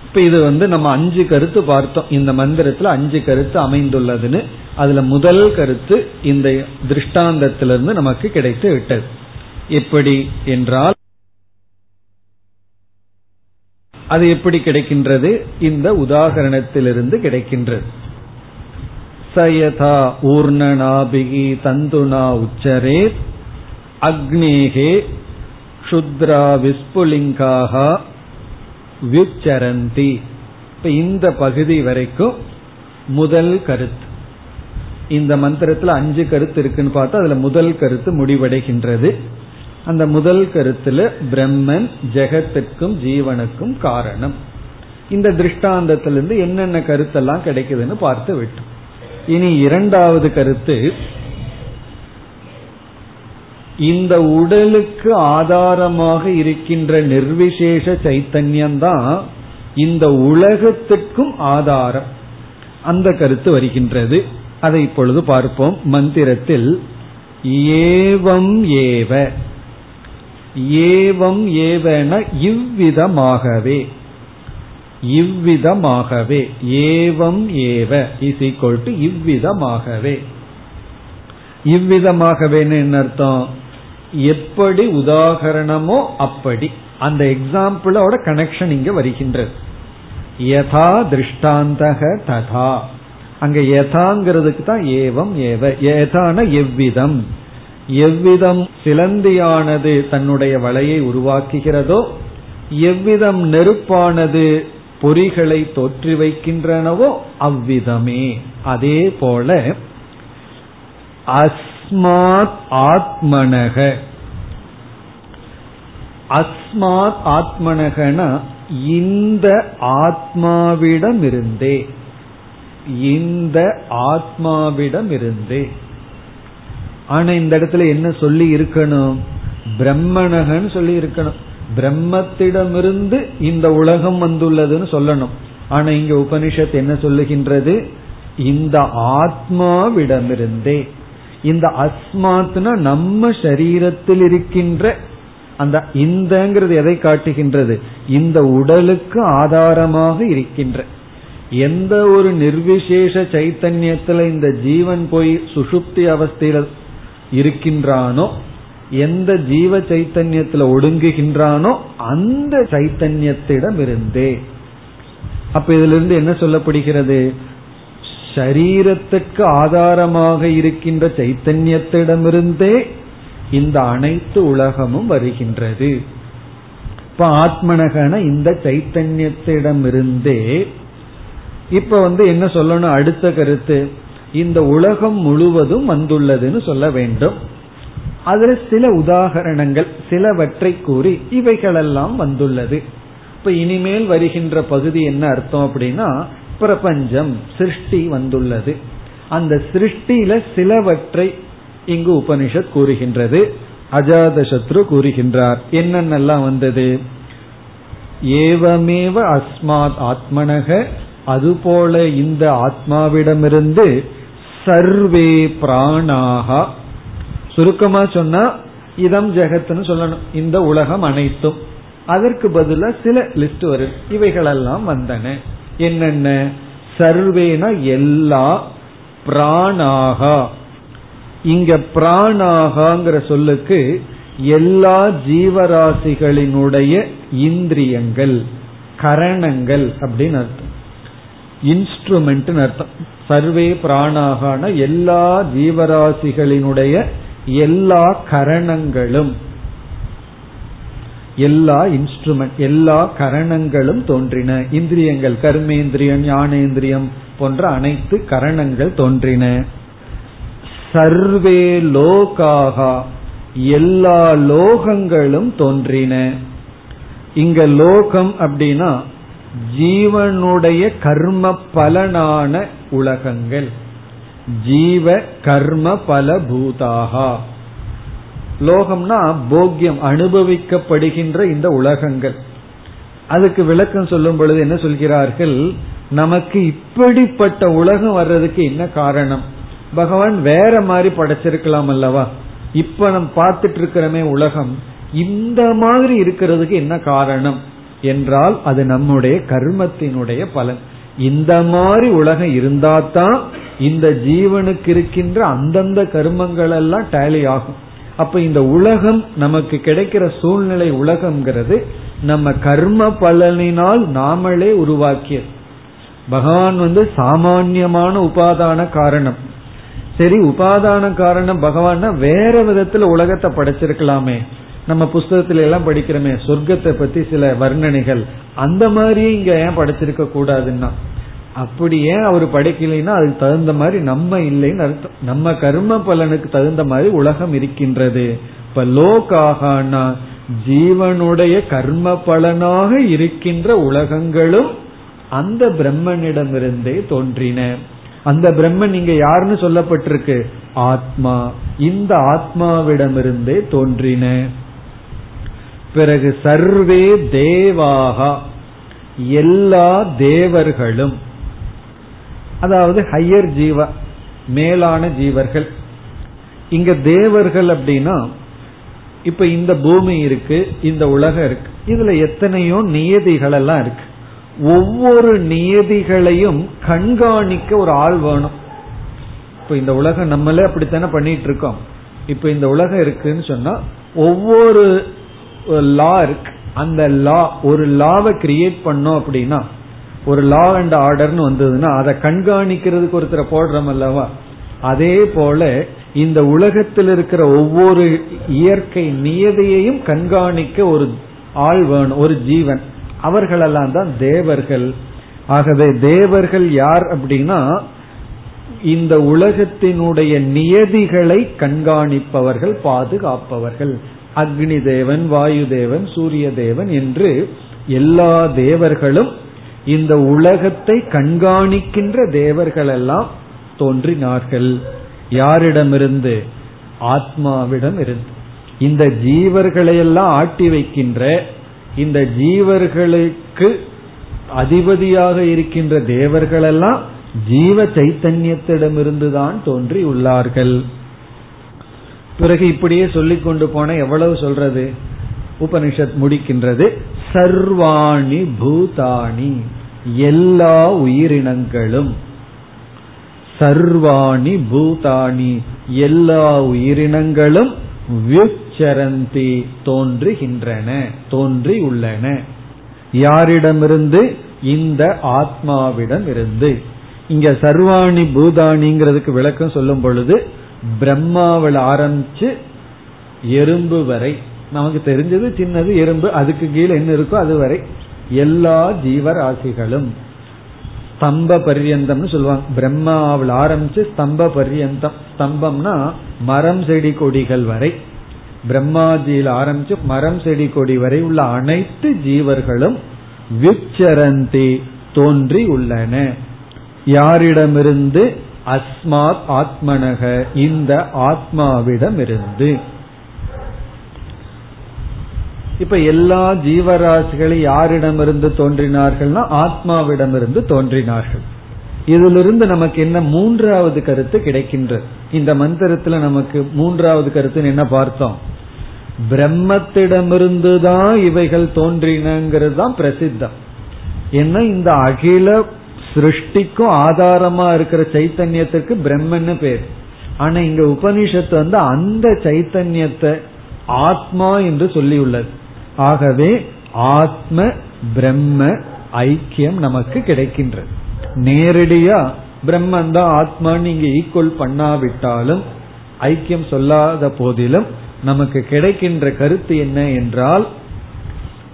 இப்ப இது வந்து நம்ம அஞ்சு கருத்து பார்த்தோம். இந்த மந்திரத்துல அஞ்சு கருத்து அமைந்துள்ளதுன்னு அதுல முதல் கருத்து இந்த திருஷ்டாந்தத்திலிருந்து நமக்கு கிடைத்து விட்டது. எப்படி என்றால் அது எப்படி கிடைக்கின்றது? இந்த உதாகரணத்திலிருந்து கிடைக்கின்றது. சயதா ஊர்ணனாபிகி தந்துனா உச்சரே அக்னேகே க்ஷுத்ரா விஸ்புலிங்காக வியுச்சரந்தி. இப்ப இந்த பகுதி வரைக்கும் முதல் கருத்து. இந்த மந்திரத்துல அஞ்சு கருத்து இருக்குன்னு பார்த்தா அதுல முதல் கருத்து முடிவடைகின்றது. அந்த முதல் கருத்துல பிரம்மன் ஜெகத்துக்கும் ஜீவனுக்கும் காரணம். இந்த திருஷ்டாந்தத்திலிருந்து என்னென்ன கருத்தெல்லாம் கிடைக்குதுன்னு பார்த்து விட்டோம். இனி இரண்டாவது கருத்து இந்த உடலுக்கு ஆதாரமாக இருக்கின்ற நிர்விசேஷ சைத்தன்யம்தான் இந்த உலகத்திற்கும் ஆதாரம். அந்த கருத்து வருகின்றது. அதை இப்பொழுது பார்ப்போம். மந்திரத்தில் ஏவம் ஏவ. ஏவம் ஏவன இவ்விதமாகவே. இவ்விதமாகவே. ஏவம் ஏவ இஸ் ஈக்வல் டு இவ்விதமாகவே. இவ்விதமாகவேன்னு என்ன அர்த்தம்? எப்படி உதாகரணமோ அப்படி. அந்த எக்ஸாம்பிளோட கனெக்ஷன் இங்க வருகின்றது. யதா திருஷ்டாந்தக ததா. அங்க யதாங்கிறதுக்கு தான் ஏவம் ஏவ. ஏதான எவ்விதம். எவ்விதம் சிலந்தியானது தன்னுடைய வலையை உருவாக்குகிறதோ எவ்விதம் நெருப்பானது பொறிகளை தோற்றி வைக்கின்றனவோ அவ்விதமே. அதே போல அஸ்மாத் ஆத்மனக. அஸ்மாத் ஆத்மனகன இந்த ஆத்மாவிடமிருந்தே. இந்த ஆத்மாவிடமிருந்தே. இருந்தே ஆனா இந்த இடத்துல என்ன சொல்லி இருக்கணும்? பிரம்மணகன்னு சொல்லி இருக்கணும். பிரம்மத்திடமிருந்து இந்த உலகம் வந்துள்ளதுன்னு சொல்லணும். ஆனா இங்க உபனிஷத் என்ன சொல்லுகின்றது? இந்த ஆத்மாவிடமிருந்தே. இந்த அஸ்மாத்னா நம்ம சரீரத்தில் இருக்கின்ற அந்த இந்தங்கிறது எதை காட்டுகின்றது? இந்த உடலுக்கு ஆதாரமாக இருக்கின்ற. எந்த ஒரு நிர்விசேஷ சைத்தன்யத்துல இந்த ஜீவன் போய் சுசுப்தி அவஸ்தையில இருக்கின்றானோ எந்த ஜீவ சைத்தன்யத்துல ஒடுங்குகின்றானோ அந்த சைத்தன்யத்திடம் இருந்தே அப்ப இதுல இருந்து என்ன சொல்லப்படுகிறது? சரீரத்துக்கு ஆதாரமாக இருக்கின்ற சைத்தன்யத்திடமிருந்தே இந்த அனைத்து உலகமும் வருகின்றது. இப்ப ஆத்மனகன இந்த சைத்தன்யத்திடமிருந்தே இப்ப வந்து என்ன சொல்லணும்? அடுத்த கருத்து. இந்த உலகம் முழுவதும் வந்துள்ளதுன்னு சொல்ல வேண்டும். அதுல சில உதாகரணங்கள் சிலவற்றை கூறி இவைகளெல்லாம் வந்துள்ளது. இப்ப இனிமேல் வருகின்ற பகுதி என்ன அர்த்தம் அப்படின்னா பிரபஞ்சம் சிருஷ்டி வந்துள்ளது. அந்த சிருஷ்டியில சிலவற்றை இங்கு உபனிஷத் கூறுகின்றது. அஜாத சத்ரு கூறுகின்றார். என்னென்னலாம் வந்தது? ஏவமேவ அஸ்மாத் ஆத்மனக அதுபோல இந்த ஆத்மாவிடமிருந்து சர்வே பிராணாகா. சுருக்கமா சொன்னா இதம் ஜெகத்னு சொல்லணும். இந்த உலகம் அனைத்தும். அதற்கு பதிலா சில லிஸ்ட் வரும். இவைகளெல்லாம் வந்தன. என்னென்ன? சர்வேனா எல்லா பிராணாகா. இங்க பிராணாகாங்கிற சொல்லுக்கு எல்லா ஜீவராசிகளினுடைய இந்திரியங்கள் கரணங்கள் அப்படின்னு அர்த்தம். இன்ஸ்ட்ருமெண்ட் அர்த்தம். சர்வே பிராணாகான எல்லா ஜீவராசிகளினுடைய எல்லா கரணங்களும் எல்லா இன்ஸ்ட்ருமெண்ட் எல்லா கரணங்களும் தோன்றின. இந்திரியங்கள் கர்மேந்திரியம் ஞானேந்திரியம் போன்ற அனைத்து கரணங்கள் தோன்றின. சர்வே லோகாகா எல்லா லோகங்களும் தோன்றின. இங்க லோகம் அப்படின்னா ஜீவனுடைய கர்ம பலனான உலகங்கள். ஜீவ கர்ம பல பூதாகா. லோகம்னா போக்கியம் அனுபவிக்கப்படுகின்ற இந்த உலகங்கள். அதுக்கு விளக்கம் சொல்லும் பொழுது என்ன சொல்கிறார்கள்? நமக்கு இப்படிப்பட்ட உலகம் வர்றதுக்கு என்ன காரணம்? பகவான் வேற மாதிரி படைச்சிருக்கலாம் அல்லவா? இப்ப நம்ம பார்த்துட்டு இருக்கிறமே உலகம். இந்த மாதிரி இருக்கிறதுக்கு என்ன காரணம்? என்றால் அது நம்முடைய கர்மத்தினுடைய பலன். இந்த மாதிரி உலகம் இருந்தாதான் இந்த ஜீவனுக்கு இருக்கின்ற அந்தந்த கர்மங்கள் எல்லாம் டேலி ஆகும். அப்ப இந்த உலகம் நமக்கு கிடைக்கிற சூழ்நிலை உலகம்ங்கிறது நம்ம கர்ம பலனினால் நாமளே உருவாக்கியது. பகவான் வந்து சாமான்யமான உபாதான காரணம். சரி உபாதான காரணம் பகவான் வேற விதத்துல உலகத்தை படைச்சிருக்கலாமே. நம்ம புஸ்தகத்துல எல்லாம் படிக்கிறோமே சொர்க்கத்தை பத்தி சில வர்ணனைகள். அந்த மாதிரியே இங்க ஏன் படைச்சிருக்க கூடாதுன்னா அப்படி ஏன் அவர் படைக்கலைன்னா அதுக்கு தகுந்த மாதிரி நம்ம இல்லைன்னு அர்த்தம். நம்ம கர்ம பலனுக்கு தகுந்த மாதிரி உலகம் இருக்கின்றது. இப்ப லோகாகனா ஜீவனுடைய கர்ம பலனாக இருக்கின்ற உலகங்களும் அந்த பிரம்மனிடமிருந்தே தோன்றின. அந்த பிரம்மன் இங்க யாருன்னு சொல்லப்பட்டிருக்கு? ஆத்மா. இந்த ஆத்மாவிடமிருந்தே தோன்றின. பிறகு சர்வே தேவாகா. எல்லா தேவர்களும் அதாவது ஹையர் ஜீவ மேலான ஜீவர்கள். இங்க தேவர்கள் அப்படின்னா இப்ப இந்த பூமி இருக்கு இந்த உலகம் இருக்கு. இதுல எத்தனையோ நியதிகள் எல்லாம் இருக்கு. ஒவ்வொரு நியதிகளையும் கண்காணிக்க ஒரு ஆள் வேணும். இப்ப இந்த உலகம் நம்மளே அப்படித்தானே பண்ணிட்டு இருக்கோம். இப்ப இந்த உலகம் இருக்குன்னு சொன்னா ஒவ்வொரு லா இருக்கு. அந்த லா ஒரு லாவை கிரியேட் பண்ணோம் அப்படின்னா ஒரு லா அண்ட் ஆர்டர்னு வந்ததுன்னா அதை கண்காணிக்கிறதுக்கு ஒருத்தர் போடுறோம் அல்லவா அதே போல இந்த உலகத்தில் இருக்கிற ஒவ்வொரு இயற்கை நியதியையும் கண்காணிக்க ஒரு ஆள் வேணும் ஒரு ஜீவன். அவர்களெல்லாம் தான் தேவர்கள். ஆகவே தேவர்கள் யார் அப்படின்னா இந்த உலகத்தினுடைய நியதிகளை கண்காணிப்பவர்கள் பாதுகாப்பவர்கள். அக்னி தேவன் வாயு தேவன் சூரிய தேவன் என்று எல்லா தேவர்களும் இந்த உலகத்தை கண்காணிக்கின்ற தேவர்கள் எல்லாம் தோன்றினார்கள். யாரிடமிருந்து? ஆத்மாவிடம் இருந்து இந்த ஜீவர்களையெல்லாம் ஆட்டி வைக்கின்ற இந்த ஜீவர்களுக்கு அதிபதியாக இருக்கின்ற தேவர்களெல்லாம் ஜீவ சைத்தன்யத்திடமிருந்துதான் தோன்றி உள்ளார்கள் பிறகு இப்படியே சொல்லிக் கொண்டு போன எவ்வளவு சொல்றது? உபனிஷத் முடிக்கின்றது. சர்வாணி பூதாணி. எல்லா உயிரினங்களும். சர்வாணி பூதாணி. எல்லா உயிரினங்களும் வியுச்சரந்தி தோன்றுகின்றன தோன்றி உள்ளன. யாரிடமிருந்து? இந்த ஆத்மாவிடம் இருந்து இங்க சர்வாணி பூதானிங்கிறதுக்கு விளக்கம் சொல்லும் பொழுது பிரம்மாவில் ஆரம்பிச்சு எறும்பு வரை. நமக்கு தெரிஞ்சது சின்னது எறும்பு அதுக்கு கீழே என்ன இருக்கோ அது வரை. எல்லா ஜீவராசிகளும் ஸ்தம்ப பர்யந்தம்னு சொல்லுவாங்க. பிரம்மாவில் ஆரம்பிச்சு ஸ்தம்ப பர்யந்தம். ஸ்தம்பம்னா மரம் செடி கொடிகள் வரை. பிரம்மாஜியில் ஆரம்பிச்சு மரம் செடி கொடி வரை உள்ள அனைத்து ஜீவர்களும் விச்சரந்தி தோன்றி உள்ளன. யாரிடமிருந்து அஸ்மாத் ஆத்மனக இந்த ஆத்மாவிடமிருந்து. இப்ப எல்லா ஜீவராசிகளும் யாரிடமிருந்து தோன்றினார்கள்னா ஆத்மாவிடமிருந்து தோன்றினார்கள். இதிலிருந்து நமக்கு என்ன மூன்றாவது கருத்து கிடைக்கின்றது. இந்த மந்திரத்துல நமக்கு மூன்றாவது கருத்துன்னு என்ன பார்த்தோம்? பிரம்மத்திடமிருந்து தான் இவைகள் தோன்றினங்கிறது தான் பிரசித்தம். ஏன்னா இந்த அகில சிருஷ்டிக்கும் ஆதாரமா இருக்கிற சைத்தன்யத்துக்கு பிரம்மன்னு பேர். ஆனா இங்க உபனிஷத்து வந்து அந்த சைத்தன்யத்தை ஆத்மா என்று சொல்லியுள்ளது. ஆகவே ஆத்ம பிரம்ம ஐக்கியம் நமக்கு கிடைக்கின்றது. நேரடியா பிரம்மன் தான் ஆத்மான்னு நீங்க ஈக்குவல் பண்ணாவிட்டாலும் ஐக்கியம் சொல்லாத போதிலும் நமக்கு கிடைக்கின்ற கருத்து என்ன என்றால்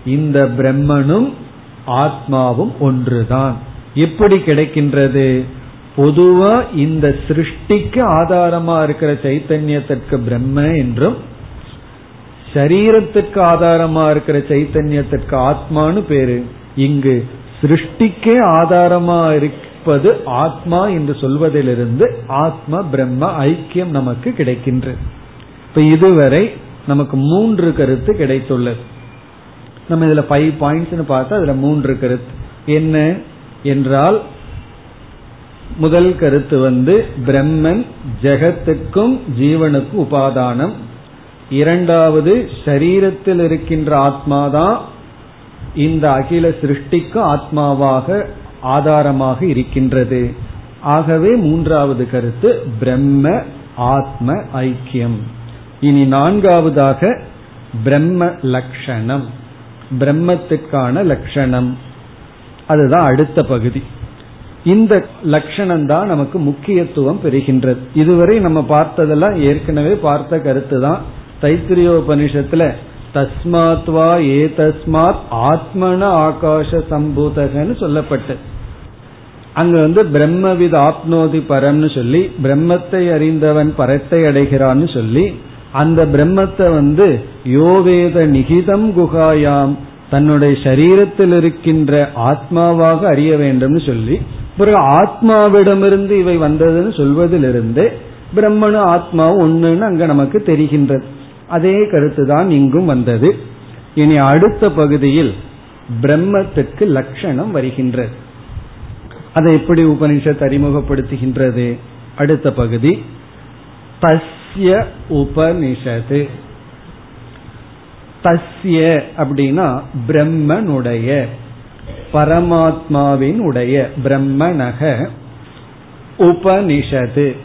இந்த பிரம்மனும் ஆத்மாவும் ஒன்றுதான். எப்படி கிடைக்கின்றது? பொதுவா இந்த சிருஷ்டிக்கு ஆதாரமா இருக்கிற சைத்தன்யத்திற்கு பிரம்ம என்றும் சரீரத்துக்கு ஆதாரமா இருக்கிற சைத்தன்யத்திற்கு ஆத்மானு பேரு. இங்கு சிருஷ்டிக்கே ஆதாரமா இருப்பது ஆத்மா என்று சொல்வதிலிருந்து ஆத்ம பிரம்ம ஐக்கியம் நமக்கு கிடைக்கின்றது இப்ப இதுவரை நமக்கு மூன்று கருத்து கிடைத்துள்ளது. நம்ம இதுல ஃபைவ் பாயிண்ட்ஸ்னு பார்த்தா அதுல மூன்று கருத்து. என்ன? என்றால் முதல் கருத்து வந்து பிரம்மன் ஜெகத்துக்கும் ஜீவனுக்கும் உபாதானம். இரண்டாவது சரீரத்தில் இருக்கின்ற ஆத்மாதான் இந்த அகில சிருஷ்டிக்கு ஆத்மாவாக ஆதாரமாக இருக்கின்றது. ஆகவே மூன்றாவது கருத்து பிரம்ம ஆத்ம ஐக்கியம். இனி நான்காவதாக பிரம்ம லட்சணம் பிரம்மத்துக்கான லட்சணம் அதுதான் அடுத்த பகுதி. இந்த லட்சணம் தான் நமக்கு முக்கியத்துவம் பெறுகின்றது. இதுவரை நம்ம பார்த்ததெல்லாம் ஏற்கனவே பார்த்த கருத்து தான் தைத்திரியோபனிஷத்துல தஸ்மாத்வா ஏ தஸ்மாத் ஆத்மன ஆகாஷ சம்பூதகன்னு சொல்லப்பட்டு. அங்க வந்து பிரம்மவித் ஆப்னோதி பரம்னு சொல்லி பிரம்மத்தை அறிந்தவன் பரத்தை அடைகிறான்னு சொல்லி அந்த பிரம்மத்தை வந்து யோவேத நிகிதம் குகாயாம் தன்னுடைய சரீரத்தில் இருக்கின்ற ஆத்மாவாக அறிய வேண்டும்னு சொல்லி பிறகு ஆத்மாவிடமிருந்து இவை வந்ததுன்னு சொல்வதிலிருந்து பிரம்மனும் ஆத்மாவும் ஒண்ணுன்னு அங்க நமக்கு தெரிகின்றது. அதே கருத்து தான் இங்கும் வந்தது. இனி அடுத்த பகுதியில் பிரம்மத்துக்கு லட்சணம் வருகின்றது. அதை எப்படி உபனிஷத் அறிமுகப்படுத்துகின்றது? அடுத்த பகுதி தஸ்ய உபனிஷத்து. தஸ்ய அப்படின்னா பிரம்மனுடைய பரமாத்மாவின் உடைய பிரம்மனக உபனிஷது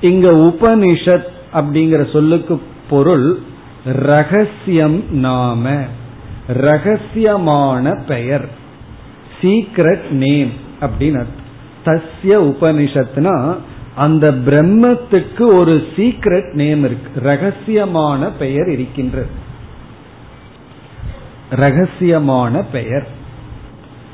இங்க உபனிஷத் அப்படிங்கிற சொல்லுக்கு பொருள் ரகசியம் நாம ரகசியமான பெயர் சீக்ரெட் நேம் அப்படின்னு தஸ்ய உபனிஷத்னா அந்த பிரம்மத்துக்கு ஒரு சீக்ரெட் நேம் இருக்கு ரகசியமான பெயர் இருக்கின்றது. ரகசியமான பெயர்.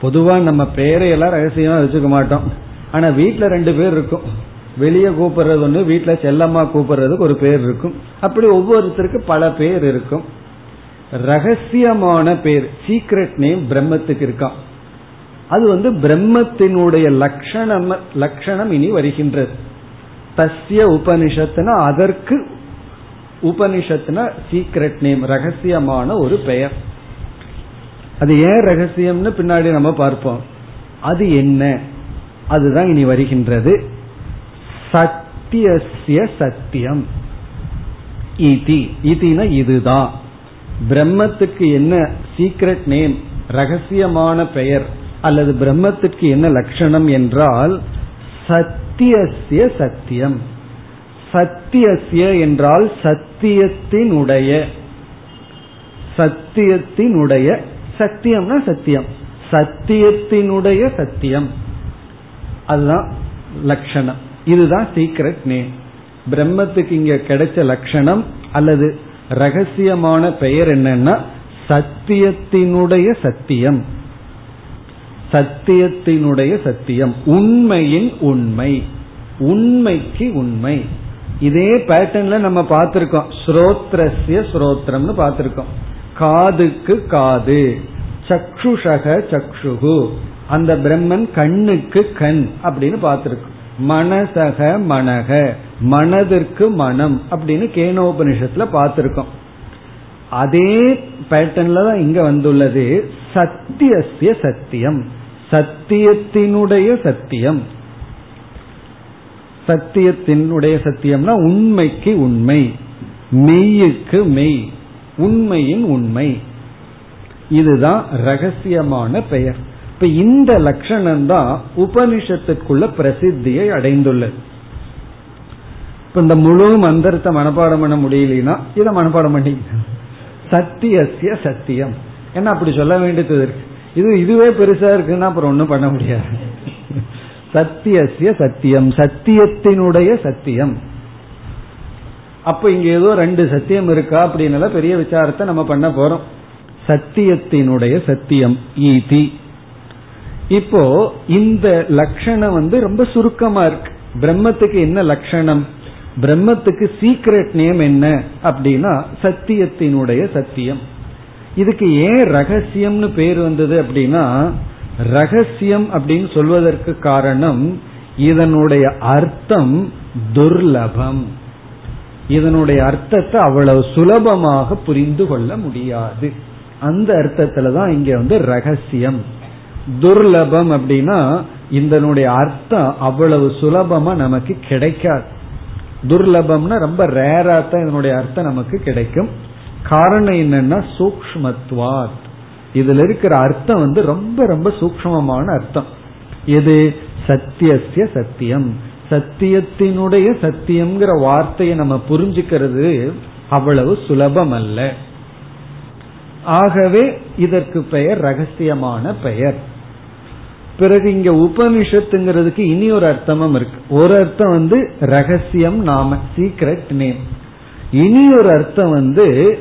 பொதுவா நம்ம பெயரையெல்லாம் ரகசியமா வச்சுக்க மாட்டோம். ஆனா வீட்டுல ரெண்டு பேர் இருக்கும். வெளியே கூப்பிடுறது ஒண்ணு வீட்டுல செல்லம்மா கூப்பிடுறதுக்கு ஒரு பேர் இருக்கும். அப்படி ஒவ்வொருத்தருக்கு பல பேர் இருக்கும். ரகசியமான பேர் சீக்ரெட் நேம் பிரம்மத்துக்கு இருக்கான் அது வந்து பிரம்மத்தினுடைய லட்சணம் லட்சணம் இனி வருகின்றது. தஸ்ய உபனிஷத்துனா அதற்கு உபனிஷத்துனா சீக்ரெட் நேம் ரகசியமான ஒரு பெயர். அது ஏன் ரகசியம்னு பின்னாடி நம்ம பார்ப்போம். அது என்ன? அதுதான் இனி வருகின்றது. சத்தியசிய சத்தியம். இதி இதினா இதுதான் பிரம்மத்துக்கு என்ன சீக்ரெட் நேம் ரகசியமான பெயர் அல்லது பிரம்மத்துக்கு என்ன லட்சணம் என்றால் சத்தியசிய சத்தியம். சத்தியசிய என்றால் சத்தியத்தினுடைய சத்தியத்தினுடைய சத்தியம்னா சத்தியம். சத்தியத்தினுடைய சத்தியம். அதுதான் லட்சணம் இதுதான் சீக்ரெட் நேம் பிரம்மத்துக்கு இங்க கிடைச்ச லட்சணம் அல்லது ரகசியமான பெயர் என்னன்னா சத்தியத்தினுடைய சத்தியம். சத்தியத்தினுடைய சத்தியம். உண்மையின் உண்மை. உண்மைக்கு உண்மை. இதே பேட்டர்ன்ல நம்ம பார்த்திருக்கோம். ஸ்ரோத்ரஸ்ய ஸ்ரோத்ரம்னு பார்த்திருக்கோம். காதுக்கு காது. சக்ஷுஷக சக்ஷுகு. அந்த பிரம்மன் கண்ணுக்கு கண் அப்படின்னு பார்த்திருக்கு. மனசக மனக மனதிற்கு மனம் அப்படின்னு கேனோபனிஷத்துல பார்த்திருக்கோம். அதே பேட்டர்ன்ல தான் இங்க வந்துள்ளது. சத்தியசிய சத்தியம். சத்தியத்தினுடைய சத்தியம். சத்தியத்தினுடைய சத்தியம்னா உண்மைக்கு உண்மை. மெய்யுக்கு மெய். உண்மையின் உண்மை. இதுதான் ரகசியமான பெயர். இப்ப இந்த லட்சணம் தான் உபனிஷத்துக்குள்ள பிரசித்தியை அடைந்துள்ளது. இப்ப இந்த முழு மந்திரத்தை மனப்பாடம் பண்ண முடியலனா இதை மனப்பாடம் பண்ணி சத்தியசிய சத்தியம். என்ன அப்படி சொல்ல வேண்டியது இருக்கு? இது இதுவே பெருசா இருக்குன்னா அப்புறம் ஒன்றும் பண்ண முடியாது. சத்தியசிய சத்தியம். சத்தியத்தினுடைய சத்தியம். அப்ப இங்க ஏதோ ரெண்டு சத்தியம் இருக்கா அப்படின்னு பெரிய விசாரத்தை நம்ம பண்ண போறோம். சத்தியத்தினுடைய சத்தியம் ஈதி. இப்போ இந்த லட்சணம் வந்து ரொம்ப சுருக்கமா இருக்கு. பிரம்மத்துக்கு என்ன லட்சணம் பிரம்மத்துக்கு சீக்ரெட் நேம் என்ன? அப்படின்னா சத்தியத்தினுடைய சத்தியம். இதுக்கு ஏன் ரகசியம்னு பேர் வந்தது அப்படின்னா ரகசியம் அப்படின்னு சொல்வதற்கு காரணம் இதனுடைய அர்த்தம் துர்லபம். இதனுடைய அர்த்தத்தை அவ்வளவு சுலபமாக புரிந்து கொள்ள முடியாது. அந்த அர்த்தத்துல தான் இங்க வந்து ரகசியம். துர்லபம் அப்படின்னா இதனுடைய அர்த்தம் அவ்வளவு சுலபமா நமக்கு கிடைக்காது. துர்லபம்னா ரொம்ப ரேரா தான் இதனுடைய அர்த்தம் நமக்கு கிடைக்கும். காரணம் என்னன்னா சூக்மத்வாத் இதுல இருக்கிற அர்த்தம் வந்து ரொம்ப ரொம்ப சூக்மமான அர்த்தம். எது? சத்தியசிய சத்தியம். சத்தியத்தினுடைய சத்தியம்ங்கிற வார்த்தையை நம்ம புரிஞ்சுக்கிறது அவ்வளவு சுலபம் அல்ல ஆகவே இதற்கு பெயர் ரகசியமான பெயர். பிறகு இங்க உபனிஷத்துங்கிறதுக்கு இனி ஒரு அர்த்தமும் இருக்கு. ஒரு அர்த்தம் வந்து ரகசியம் நாம சீக்ரெட் நேம் இனி ஒரு அர்த்தம் வந்து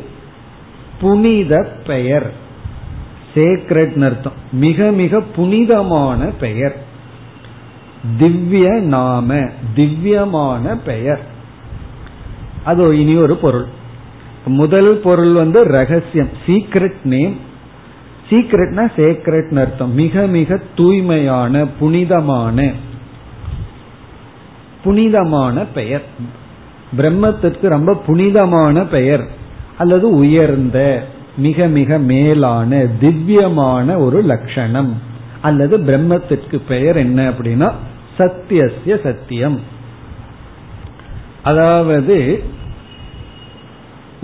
புனித பெயர். சேக்ரெட் அர்த்தம். மிக மிக புனிதமான பெயர். திவ்ய நாம திவ்யமான பெயர். அது இனி ஒரு பொருள். முதல் பொருள் வந்து ரகசியம் சீக்ரெட் நேம் சீக்ரெட்னா சேக்ரெட் அர்த்தம். மிக மிக தூய்மையான புனிதமான புனிதமான பெயர். பிரம்மத்திற்கு ரொம்ப புனிதமான பெயர். அல்லது உயர்ந்த மிக மிக மேலான திவ்யமான ஒரு லட்சணம். அல்லது பிரம்மத்திற்கு பெயர் என்ன அப்படின்னா சத்தியசிய சத்தியம். அதாவது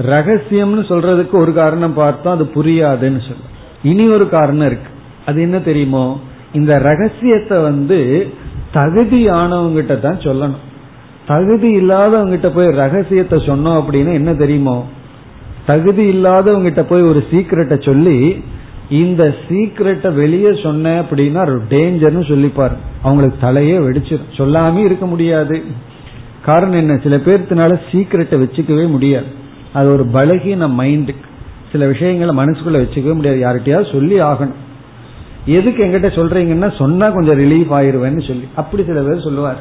ரகசியம்னு சொல்றதுக்கு ஒரு காரணம் பார்த்தோம் அது புரியாதுன்னு சொல்ல. இனி ஒரு காரணம் இருக்கு. அது என்ன தெரியுமோ? இந்த ரகசியத்தை வந்து தகுதியானவங்கிட்ட தான் சொல்லணும். தகுதி இல்லாதவங்கிட்ட போய் ரகசியத்தை சொன்னோம் அப்படின்னா என்ன தெரியுமோ? தகுதி இல்லாதவங்கிட்ட போய் ஒரு சீக்கிரட்டை சொல்லி இந்த சீக்கிரட்டை வெளியே சொன்ன அப்படின்னா டேஞ்சர்னு சொல்லிப்பார் அவங்களுக்கு தலையே வெடிச்சிடும் சொல்லாமே இருக்க முடியாது. காரணம் என்ன? சில பேர்த்தினால சீக்கிரட்டை வச்சுக்கவே முடியாது. அது ஒரு பலகீன மைண்டுக்கு சில விஷயங்களை மனசுக்குள்ள வச்சுக்கவே முடியாது. யார்கிட்டயாவது சொல்லி ஆகணும். எதுக்கு எங்கிட்ட சொல்றீங்கன்னா சொன்னா கொஞ்சம் ரிலீஃப் ஆயிருவேன்னு சொல்லி. அப்படி சில பேர் சொல்லுவார்.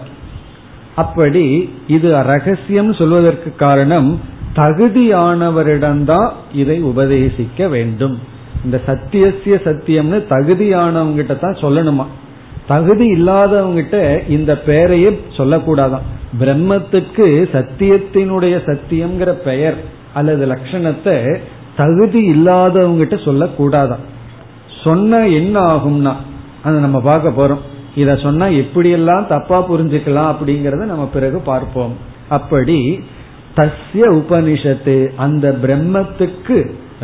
அப்படி இது ரகசியம் சொல்வதற்கு காரணம் தகுதியானவரிடம்தான் இதை உபதேசிக்க வேண்டும். இந்த சத்தியசிய சத்தியம்னு தகுதியானவங்கிட்ட தான் சொல்லணுமா? தகுதி இல்லாதவங்கிட்ட இந்த பெயரையே சொல்லக்கூடாதான். பிரம்மத்துக்கு சத்தியத்தினுடைய சத்தியம்ங்கிற பெயர். அல்லது லட்சணத்தை தகுதி இல்லாதவங்கிட்ட சொல்லக்கூடாதான். சொன்ன என்ன ஆகும்னா அதை நம்ம பார்க்க போறோம். இத சொன்னா எப்படியெல்லாம் தப்பா புரிஞ்சுக்கலாம் அப்படிங்கறத நம்ம பிறகு பார்ப்போம். அப்படி தஸ்ய உபனிஷத்து அந்த பிரம்மத்துக்கு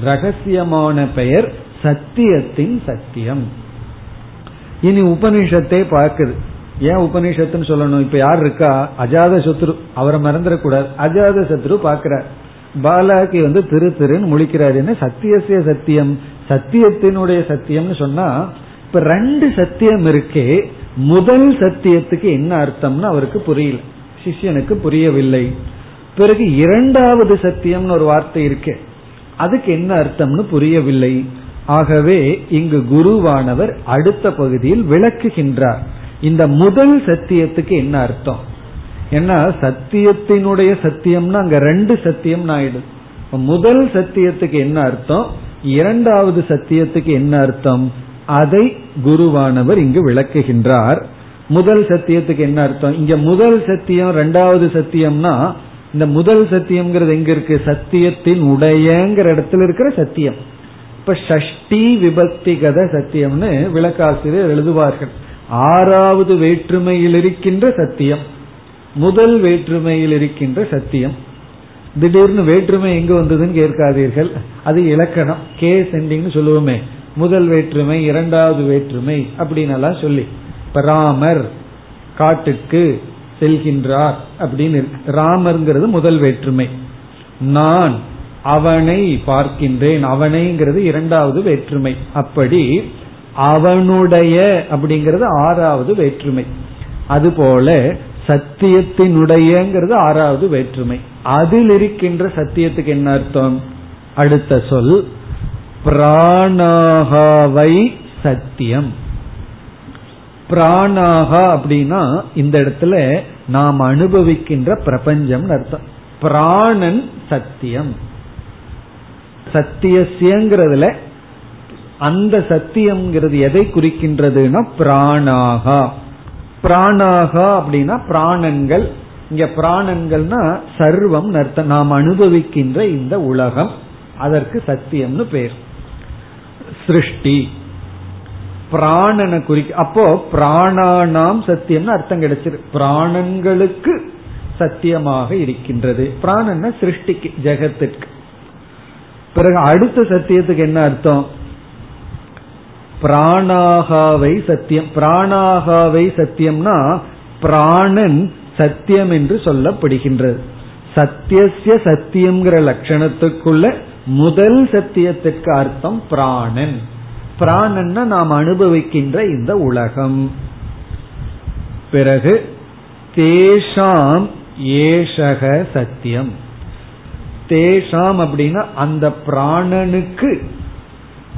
ரகசியமான பெயர் சத்தியத்தின் சத்தியம். இனி உபனிஷத்தை பார்க்குது. ஏன் உபனிஷத்துன்னு சொல்லணும்? இப்ப யார் இருக்கா? அஜாத சத்ரு. அவரை மறந்துடக்கூடாது. அஜாத சத்ரு பாக்கிறார் பாலாகி வந்து திரு திருன்னு முழிக்கிறாரு. என்ன? சத்தியசிய சத்தியம். சத்தியத்தினுடைய சத்தியம்னு சொன்னா இப்ப ரெண்டு சத்தியம் இருக்கே முதல் சத்தியத்துக்கு என்ன அர்த்தம்னு அவருக்கு புரியல. சிஷ்யனுக்கு புரியவில்லை. பிறகு இரண்டாவது சத்தியம்னு ஒரு வார்த்தை இருக்கு அதுக்கு என்ன அர்த்தம்னு புரியவில்லை. ஆகவே இங்கு குருவானவர் அடுத்த பகுதியில் விளக்குகின்றார். இந்த முதல் சத்தியத்துக்கு என்ன அர்த்தம்? ஏன்னா சத்தியத்தினுடைய சத்தியம்னா அங்க ரெண்டு சத்தியம் ஆயிடுது முதல் சத்தியத்துக்கு என்ன அர்த்தம்? இரண்டாவது சத்தியத்துக்கு என்ன அர்த்தம்? அதை குருவானவர் இங்கு விளக்குகின்றார். முதல் சத்தியத்துக்கு என்ன அர்த்தம்? இங்க முதல் சத்தியம் ரெண்டாவது சத்தியம்னா இந்த முதல் சத்தியம்ங்கிறது எங்க இருக்கு? சத்தியத்தின் உடையங்கிற இடத்துல இருக்கிற சத்தியம். இப்ப ஷஷ்டி விபக்திகத சத்தியம்னு விளக்காசிரியர் எழுதுவார்கள். ஆறாவது வேற்றுமையில் இருக்கின்ற சத்தியம். முதல் வேற்றுமையில் இருக்கின்ற சத்தியம். திடீர்னு வேற்றுமை எங்க வந்ததுன்னு கேட்காதீர்கள். அது இலக்கணம். கே சென்டிங்னு சொல்லுவோமே. முதல் வேற்றுமை இரண்டாவது வேற்றுமை அப்படின்னு சொல்லி. இப்ப ராமர் காட்டுக்கு செல்கின்றார் அப்படின்னு ராமர்ங்கிறது முதல் வேற்றுமை. நான் அவனை பார்க்கின்றேன். அவனைங்கிறது இரண்டாவது வேற்றுமை. அப்படி அவனுடைய அப்படிங்கிறது ஆறாவது வேற்றுமை. அதுபோல சத்தியத்தினுடையங்கிறது ஆறாவது வேற்றுமை. அதில் இருக்கின்ற சத்தியத்துக்கு என்ன அர்த்தம்? அடுத்த சொல் பிராணாகாவை சத்தியம். பிராணாகா அப்படின்னா இந்த இடத்துல நாம் அனுபவிக்கின்ற பிரபஞ்சம் அர்த்தம். பிராணன் சத்தியம். சத்தியசியங்கிறதுல அந்த சத்தியம்ங்கிறது எதை குறிக்கின்றதுன்னா பிராணாகா. பிராணாகா அப்படின்னா பிராணன்கள் இங்க பிராணன்கள்னா சர்வம் அர்த்தம் நாம் அனுபவிக்கின்ற இந்த உலகம். அதற்கு சத்தியம்னு பேர். சிருஷ்டி. பிராணனை குறிக்க அப்போ பிராணானாம் சத்தியம்னு அர்த்தம் கிடைச்சிரு. பிராணன்களுக்கு சத்தியமாக இருக்கின்றது. பிராணன்னா சிருஷ்டிக்கு ஜெகத்திற்கு பிறகு அடுத்த சத்தியத்துக்கு என்ன அர்த்தம்? பிராணாகாவை சத்தியம். பிராணாகாவை சத்தியம்னா பிராணன் சத்தியம் என்று சொல்லப்படுகின்றது. சத்தியசிய சத்தியம்ங்கிற லட்சணத்துக்குள்ள முதல் சத்தியத்திற்கு அர்த்தம் பிராணன். பிராணன்னா நாம் அனுபவிக்கின்ற இந்த உலகம். பிறகு தேஷாம் ஏஷக சத்தியம். தேஷாம் அப்படின்னா அந்த பிராணனுக்கு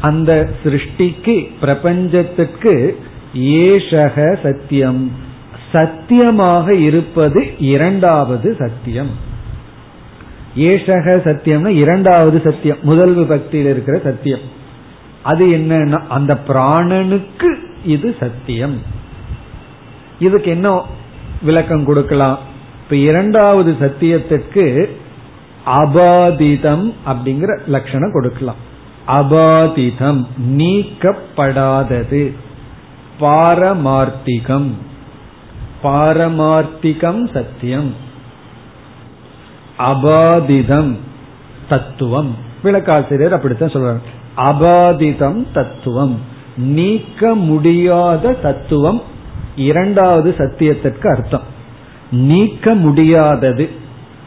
அந்த சிருஷ்டிக்கு பிரபஞ்சத்திற்கு ஏஷக சத்தியம். சத்தியமாக இருப்பது இரண்டாவது சத்தியம். ஏஷக சத்தியம்னா இரண்டாவது சத்தியம். முதல் விபக்தியில் இருக்கிற சத்தியம். அது என்னன்னா அந்த பிராணனுக்கு இது சத்தியம். இதுக்கு என்ன விளக்கம் கொடுக்கலாம்? இப்ப இரண்டாவது சத்தியத்திற்கு அபாதிதம் அப்படிங்கிற லட்சணம் கொடுக்கலாம். அபாதிதம் நீக்கப்படாதது. பாரமார்த்திகம். பாரமார்த்திகம் சத்தியம். அபாதிதம் தத்துவம். விளக்காசிரியர் அப்படித்தான் சொல்றார். அபாதிதம் தத்துவம். நீக்க முடியாத தத்துவம். இரண்டாவது சத்தியத்திற்கு அர்த்தம். நீக்க முடியாதது.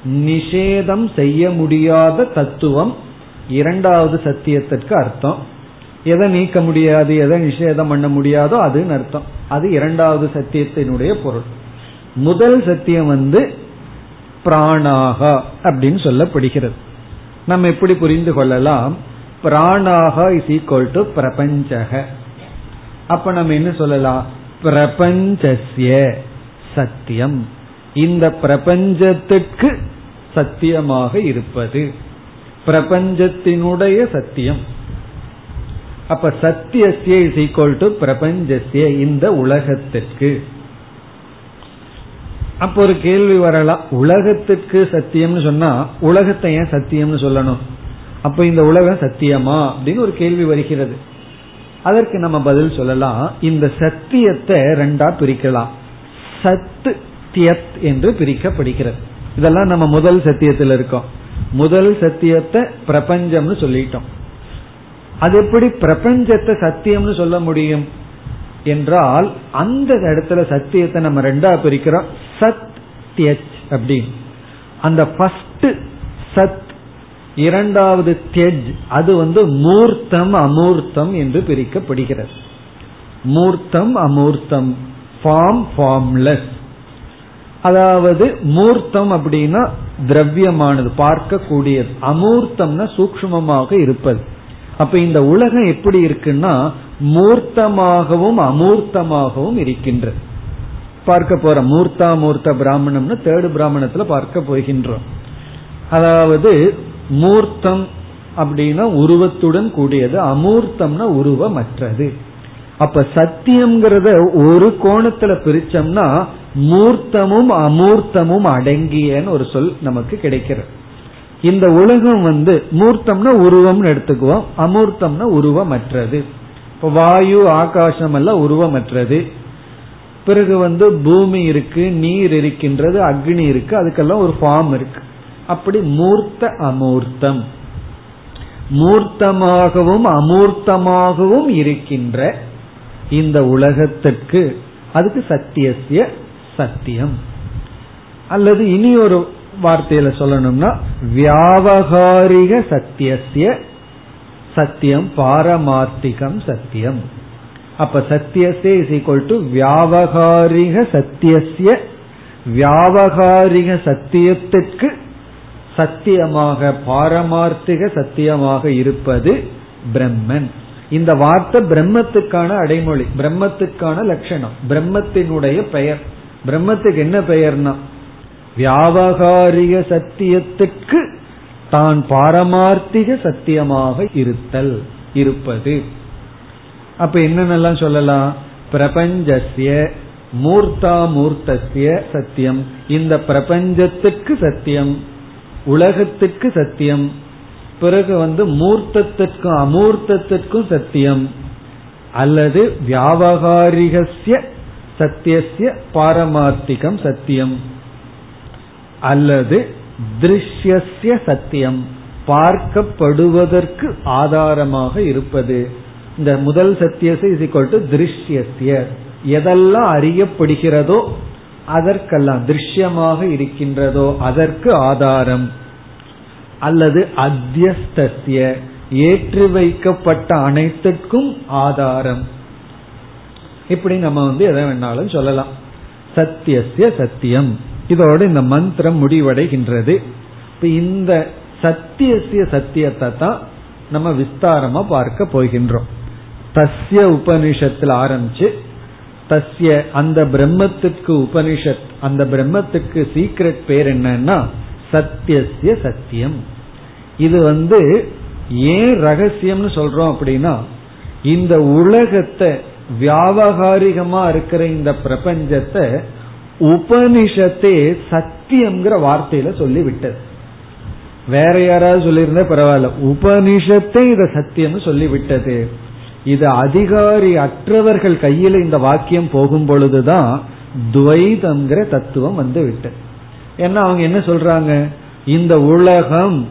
நிஷேதம் செய்ய முடியாத தத்துவம். இரண்டாவது சத்தியத்திற்கு அர்த்தம். எதை நீக்க முடியாது எதை நிஷேதம் பண்ண முடியாதோ அதுன்னு அர்த்தம். அது இரண்டாவது சத்தியத்தினுடைய பொருள். முதல் சத்தியம் வந்து பிராணாகா அப்படின்னு சொல்லப்படுகிறது. நம்ம எப்படி புரிந்து கொள்ளலாம்? பிராணாகா இஸ் ஈக்வல் டு பிரபஞ்சக. அப்ப நம்ம என்ன சொல்லலாம்? பிரபஞ்சசிய சத்தியம். இந்த பிரபஞ்சத்திற்கு சத்தியமாக இருப்பது. பிரபஞ்சத்தினுடைய சத்தியம். அப்ப சத்தியசிய இஸ் ஈக்வல் டு பிரபஞ்சசிய இந்த உலகத்திற்கு. அப்ப ஒரு கேள்வி வரலாம் உலகத்துக்கு சத்தியம்னு சொன்னா உலகத்தை ஏன் சத்தியம்னு சொல்லணும்? அப்ப இந்த உலகம் சத்தியமா? அப்படின்னு ஒரு கேள்வி வருகிறது. அதற்கு நம்ம பதில் சொல்லலாம் இந்த சத்தியத்தை ரெண்டா பிரிக்கலாம். சத்து தியத் என்று பிரிக்கப்படுகிறது. இதெல்லாம் நம்ம முதல் சத்தியத்தில் இருக்கோம். முதல் சத்தியத்தை பிரபஞ்சம்னு சொல்லிட்டோம். அது எப்படி பிரபஞ்சத்தை சத்தியம்னு சொல்ல முடியும்? என்றால் அந்த இடத்துல சத்தியத்தை நம்ம ரெண்டா பிரிக்கிறோம். சத் அப்படின்னு. அந்த ஃபர்ஸ்ட் சத் இரண்டாவது தியஜ் அது வந்து மூர்த்தம் அமூர்த்தம் என்று பிரிக்கப்படுகிறது. மூர்த்தம் அமூர்த்தம். Form formless. அதாவது மூர்த்தம் அப்படின்னா திரவியமானது பார்க்கக்கூடியது. அமூர்த்தம்னா சூக்மமாக இருப்பது. அப்ப இந்த உலகம் எப்படி இருக்குன்னா மூர்த்தமாகவும் அமூர்த்தமாகவும் இருக்கின்றது. பார்க்க போற மூர்த்தா மூர்த்த பிராமணம்னு தேர்டு பிராமணத்துல பார்க்க போகின்றோம். அதாவது மூர்த்தம் அப்படின்னா உருவத்துடன் கூடியது அமூர்த்தம்னா உருவமற்றது. அப்ப சத்தியம்ங்கிறத ஒரு கோணத்துல பிரிச்சோம்னா மூர்த்தமும் அமூர்த்தமும் அடங்கியன்னு ஒரு சொல் நமக்கு கிடைக்கிறது. இந்த உலகம் வந்து மூர்த்தம்னா உருவம்னு எடுத்துக்குவோம். அமூர்த்தம்னா உருவமற்றது. இப்ப வாயு ஆகாசம் எல்லாம் உருவமற்றது. பிறகு வந்து பூமி இருக்கு நீர் இருக்கின்றது அக்னி இருக்கு அதுக்கெல்லாம் ஒரு ஃபார்ம் இருக்கு. அப்படி மூர்த்த அமூர்த்தம். மூர்த்தமாகவும் அமூர்த்தமாகவும் இருக்கின்ற இந்த உலகத்திற்கு அதுக்கு சத்தியசிய சத்தியம். அல்லது இனி ஒரு வார்த்தையில சொல்லணும்னா வியாபகாரிக சத்தியசிய சத்தியம் பாரமார்த்திகம் சத்தியம். அப்ப சத்தியசே இஸ் ஈக்வல் டு வியாபகாரிக சத்தியசிய வியாபகாரிக சத்தியத்திற்கு சத்தியமாக பாரமார்த்திக சத்தியமாக இருப்பது பிரம்மன். இந்த வார்த்தை பிரம்மத்துக்கான அடைமொழி பிரம்மத்துக்கான லட்சணம் பிரம்மத்தினுடைய பெயர். பிரம்மத்துக்கு என்ன பெயர்னா வியாபகாரிய சத்தியத்துக்கு தான் பாரமார்த்திக சத்தியமாக இருத்தல் இருப்பது. அப்ப என்னென்னலாம் சொல்லலாம்? பிரபஞ்சசிய மூர்த்தா மூர்த்தசிய சத்தியம். இந்த பிரபஞ்சத்துக்கு சத்தியம் உலகத்துக்கு சத்தியம் பிறகு வந்து மூர்த்தத்திற்கும் அமூர்த்தத்திற்கும் சத்தியம். அல்லது வியாபகாரிகசிய சத்தியசிய பாரமார்த்திகம் சத்தியம். அல்லது திருஷ்யசிய சத்தியம். பார்க்கப்படுவதற்கு ஆதாரமாக இருப்பது. இந்த முதல் சத்தியசை இஸ் டு திருஷ்யசிய எதெல்லாம் அறியப்படுகிறதோ அதற்கெல்லாம் திருஷ்யமாக இருக்கின்றதோ அதற்கு ஆதாரம். அல்லது அத்தியஸ்திய ஏற்றி வைக்கப்பட்ட அனைத்துக்கும் ஆதாரம். இப்படி நம்ம வந்து எதை வேணாலும் சொல்லலாம். சத்தியசிய சத்தியம். இதோடு இந்த மந்திரம் முடிவடைகின்றது. இப்ப இந்த சத்தியசிய சத்தியத்தை தான் நம்ம விஸ்தாரமா பார்க்க போகின்றோம். தஸ்ய உபனிஷத்தில் ஆரம்பிச்சு தஸ்ய அந்த பிரம்மத்துக்கு உபனிஷத் அந்த பிரம்மத்துக்கு சீக்ரெட் பேர் என்னன்னா சத்தியசிய சத்தியம். இது வந்து ஏன் ரகசியம்னு சொல்றோம் அப்படின்னா இந்த உலகத்தை வியாபகாரிகமா இருக்கிற இந்த பிரபஞ்சத்தை உபனிஷத்தே சத்தியம்ங்கிற வார்த்தையில சொல்லி விட்டது வேற யாராவது சொல்லியிருந்தா பரவாயில்ல. உபனிஷத்தை இத சத்தியம்னு சொல்லி விட்டது இது அதிகாரி அற்றவர்கள் கையில இந்த வாக்கியம் போகும் பொழுதுதான் துவைதம்ங்கிற தத்துவம் வந்து விட்டது ஏன்னா அவங்க என்ன சொல்றாங்க? இந்த உலகம்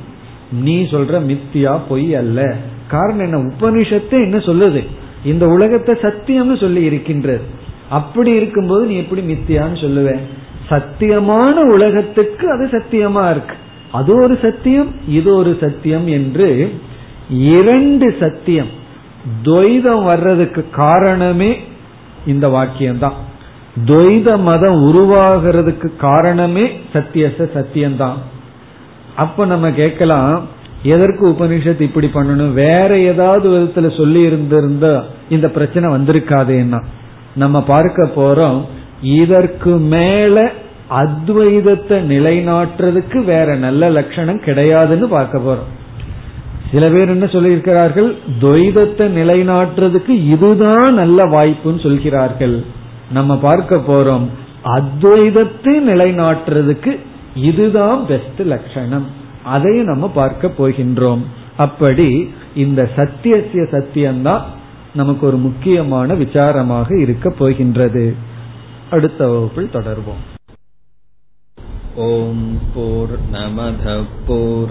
நீ சொல்ற மித்தியா பொய் அல்ல. காரணம் என்ன? உபனிஷத்தை என்ன சொல்லுது? இந்த உலகத்தை சத்தியம்னு சொல்லி இருக்கின்றது. அப்படி இருக்கும்போது நீ எப்படி மித்தியான்னு சொல்லுவேன் சத்தியமான உலகத்துக்கு அது சத்தியமா இருக்கு. அது ஒரு சத்தியம் இது ஒரு சத்தியம் என்று இரண்டு சத்தியம். துவைதம் வர்றதுக்கு காரணமே இந்த வாக்கியம்தான். துவைத மதம் உருவாகிறதுக்கு காரணமே சத்தியச சத்தியம்தான். அப்ப நம்ம கேட்கலாம் எதற்கு உபனிஷத் இப்படி பண்ணணும்? வேற ஏதாவது விதத்துல சொல்லி இருந்திருந்தா இந்த பிரச்சனை வந்திருக்காதேன்னா நம்ம பார்க்க போறோம் இதற்கு மேல அத்வைதத்தை நிலைநாட்டுறதுக்கு வேற நல்ல லட்சணம் கிடையாதுன்னு பார்க்க போறோம். சில பேர் என்ன சொல்லியிருக்கிறார்கள்? துவைதத்தை நிலைநாட்டுறதுக்கு இதுதான் நல்ல வாய்ப்புன்னு சொல்கிறார்கள். நம்ம பார்க்க போறோம் அத்வைதத்தை நிலைநாட்டுறதுக்கு இதுதான் பெஸ்ட் லட்சணம். அதையும் நம்ம பார்க்க போகின்றோம். அப்படி இந்த சத்தியசிய சத்தியம்தான் நமக்கு ஒரு முக்கியமான விசாரமாக இருக்க போகின்றது. அடுத்த வகுப்பில் தொடர்வோம். ஓம் போர் நமத போர்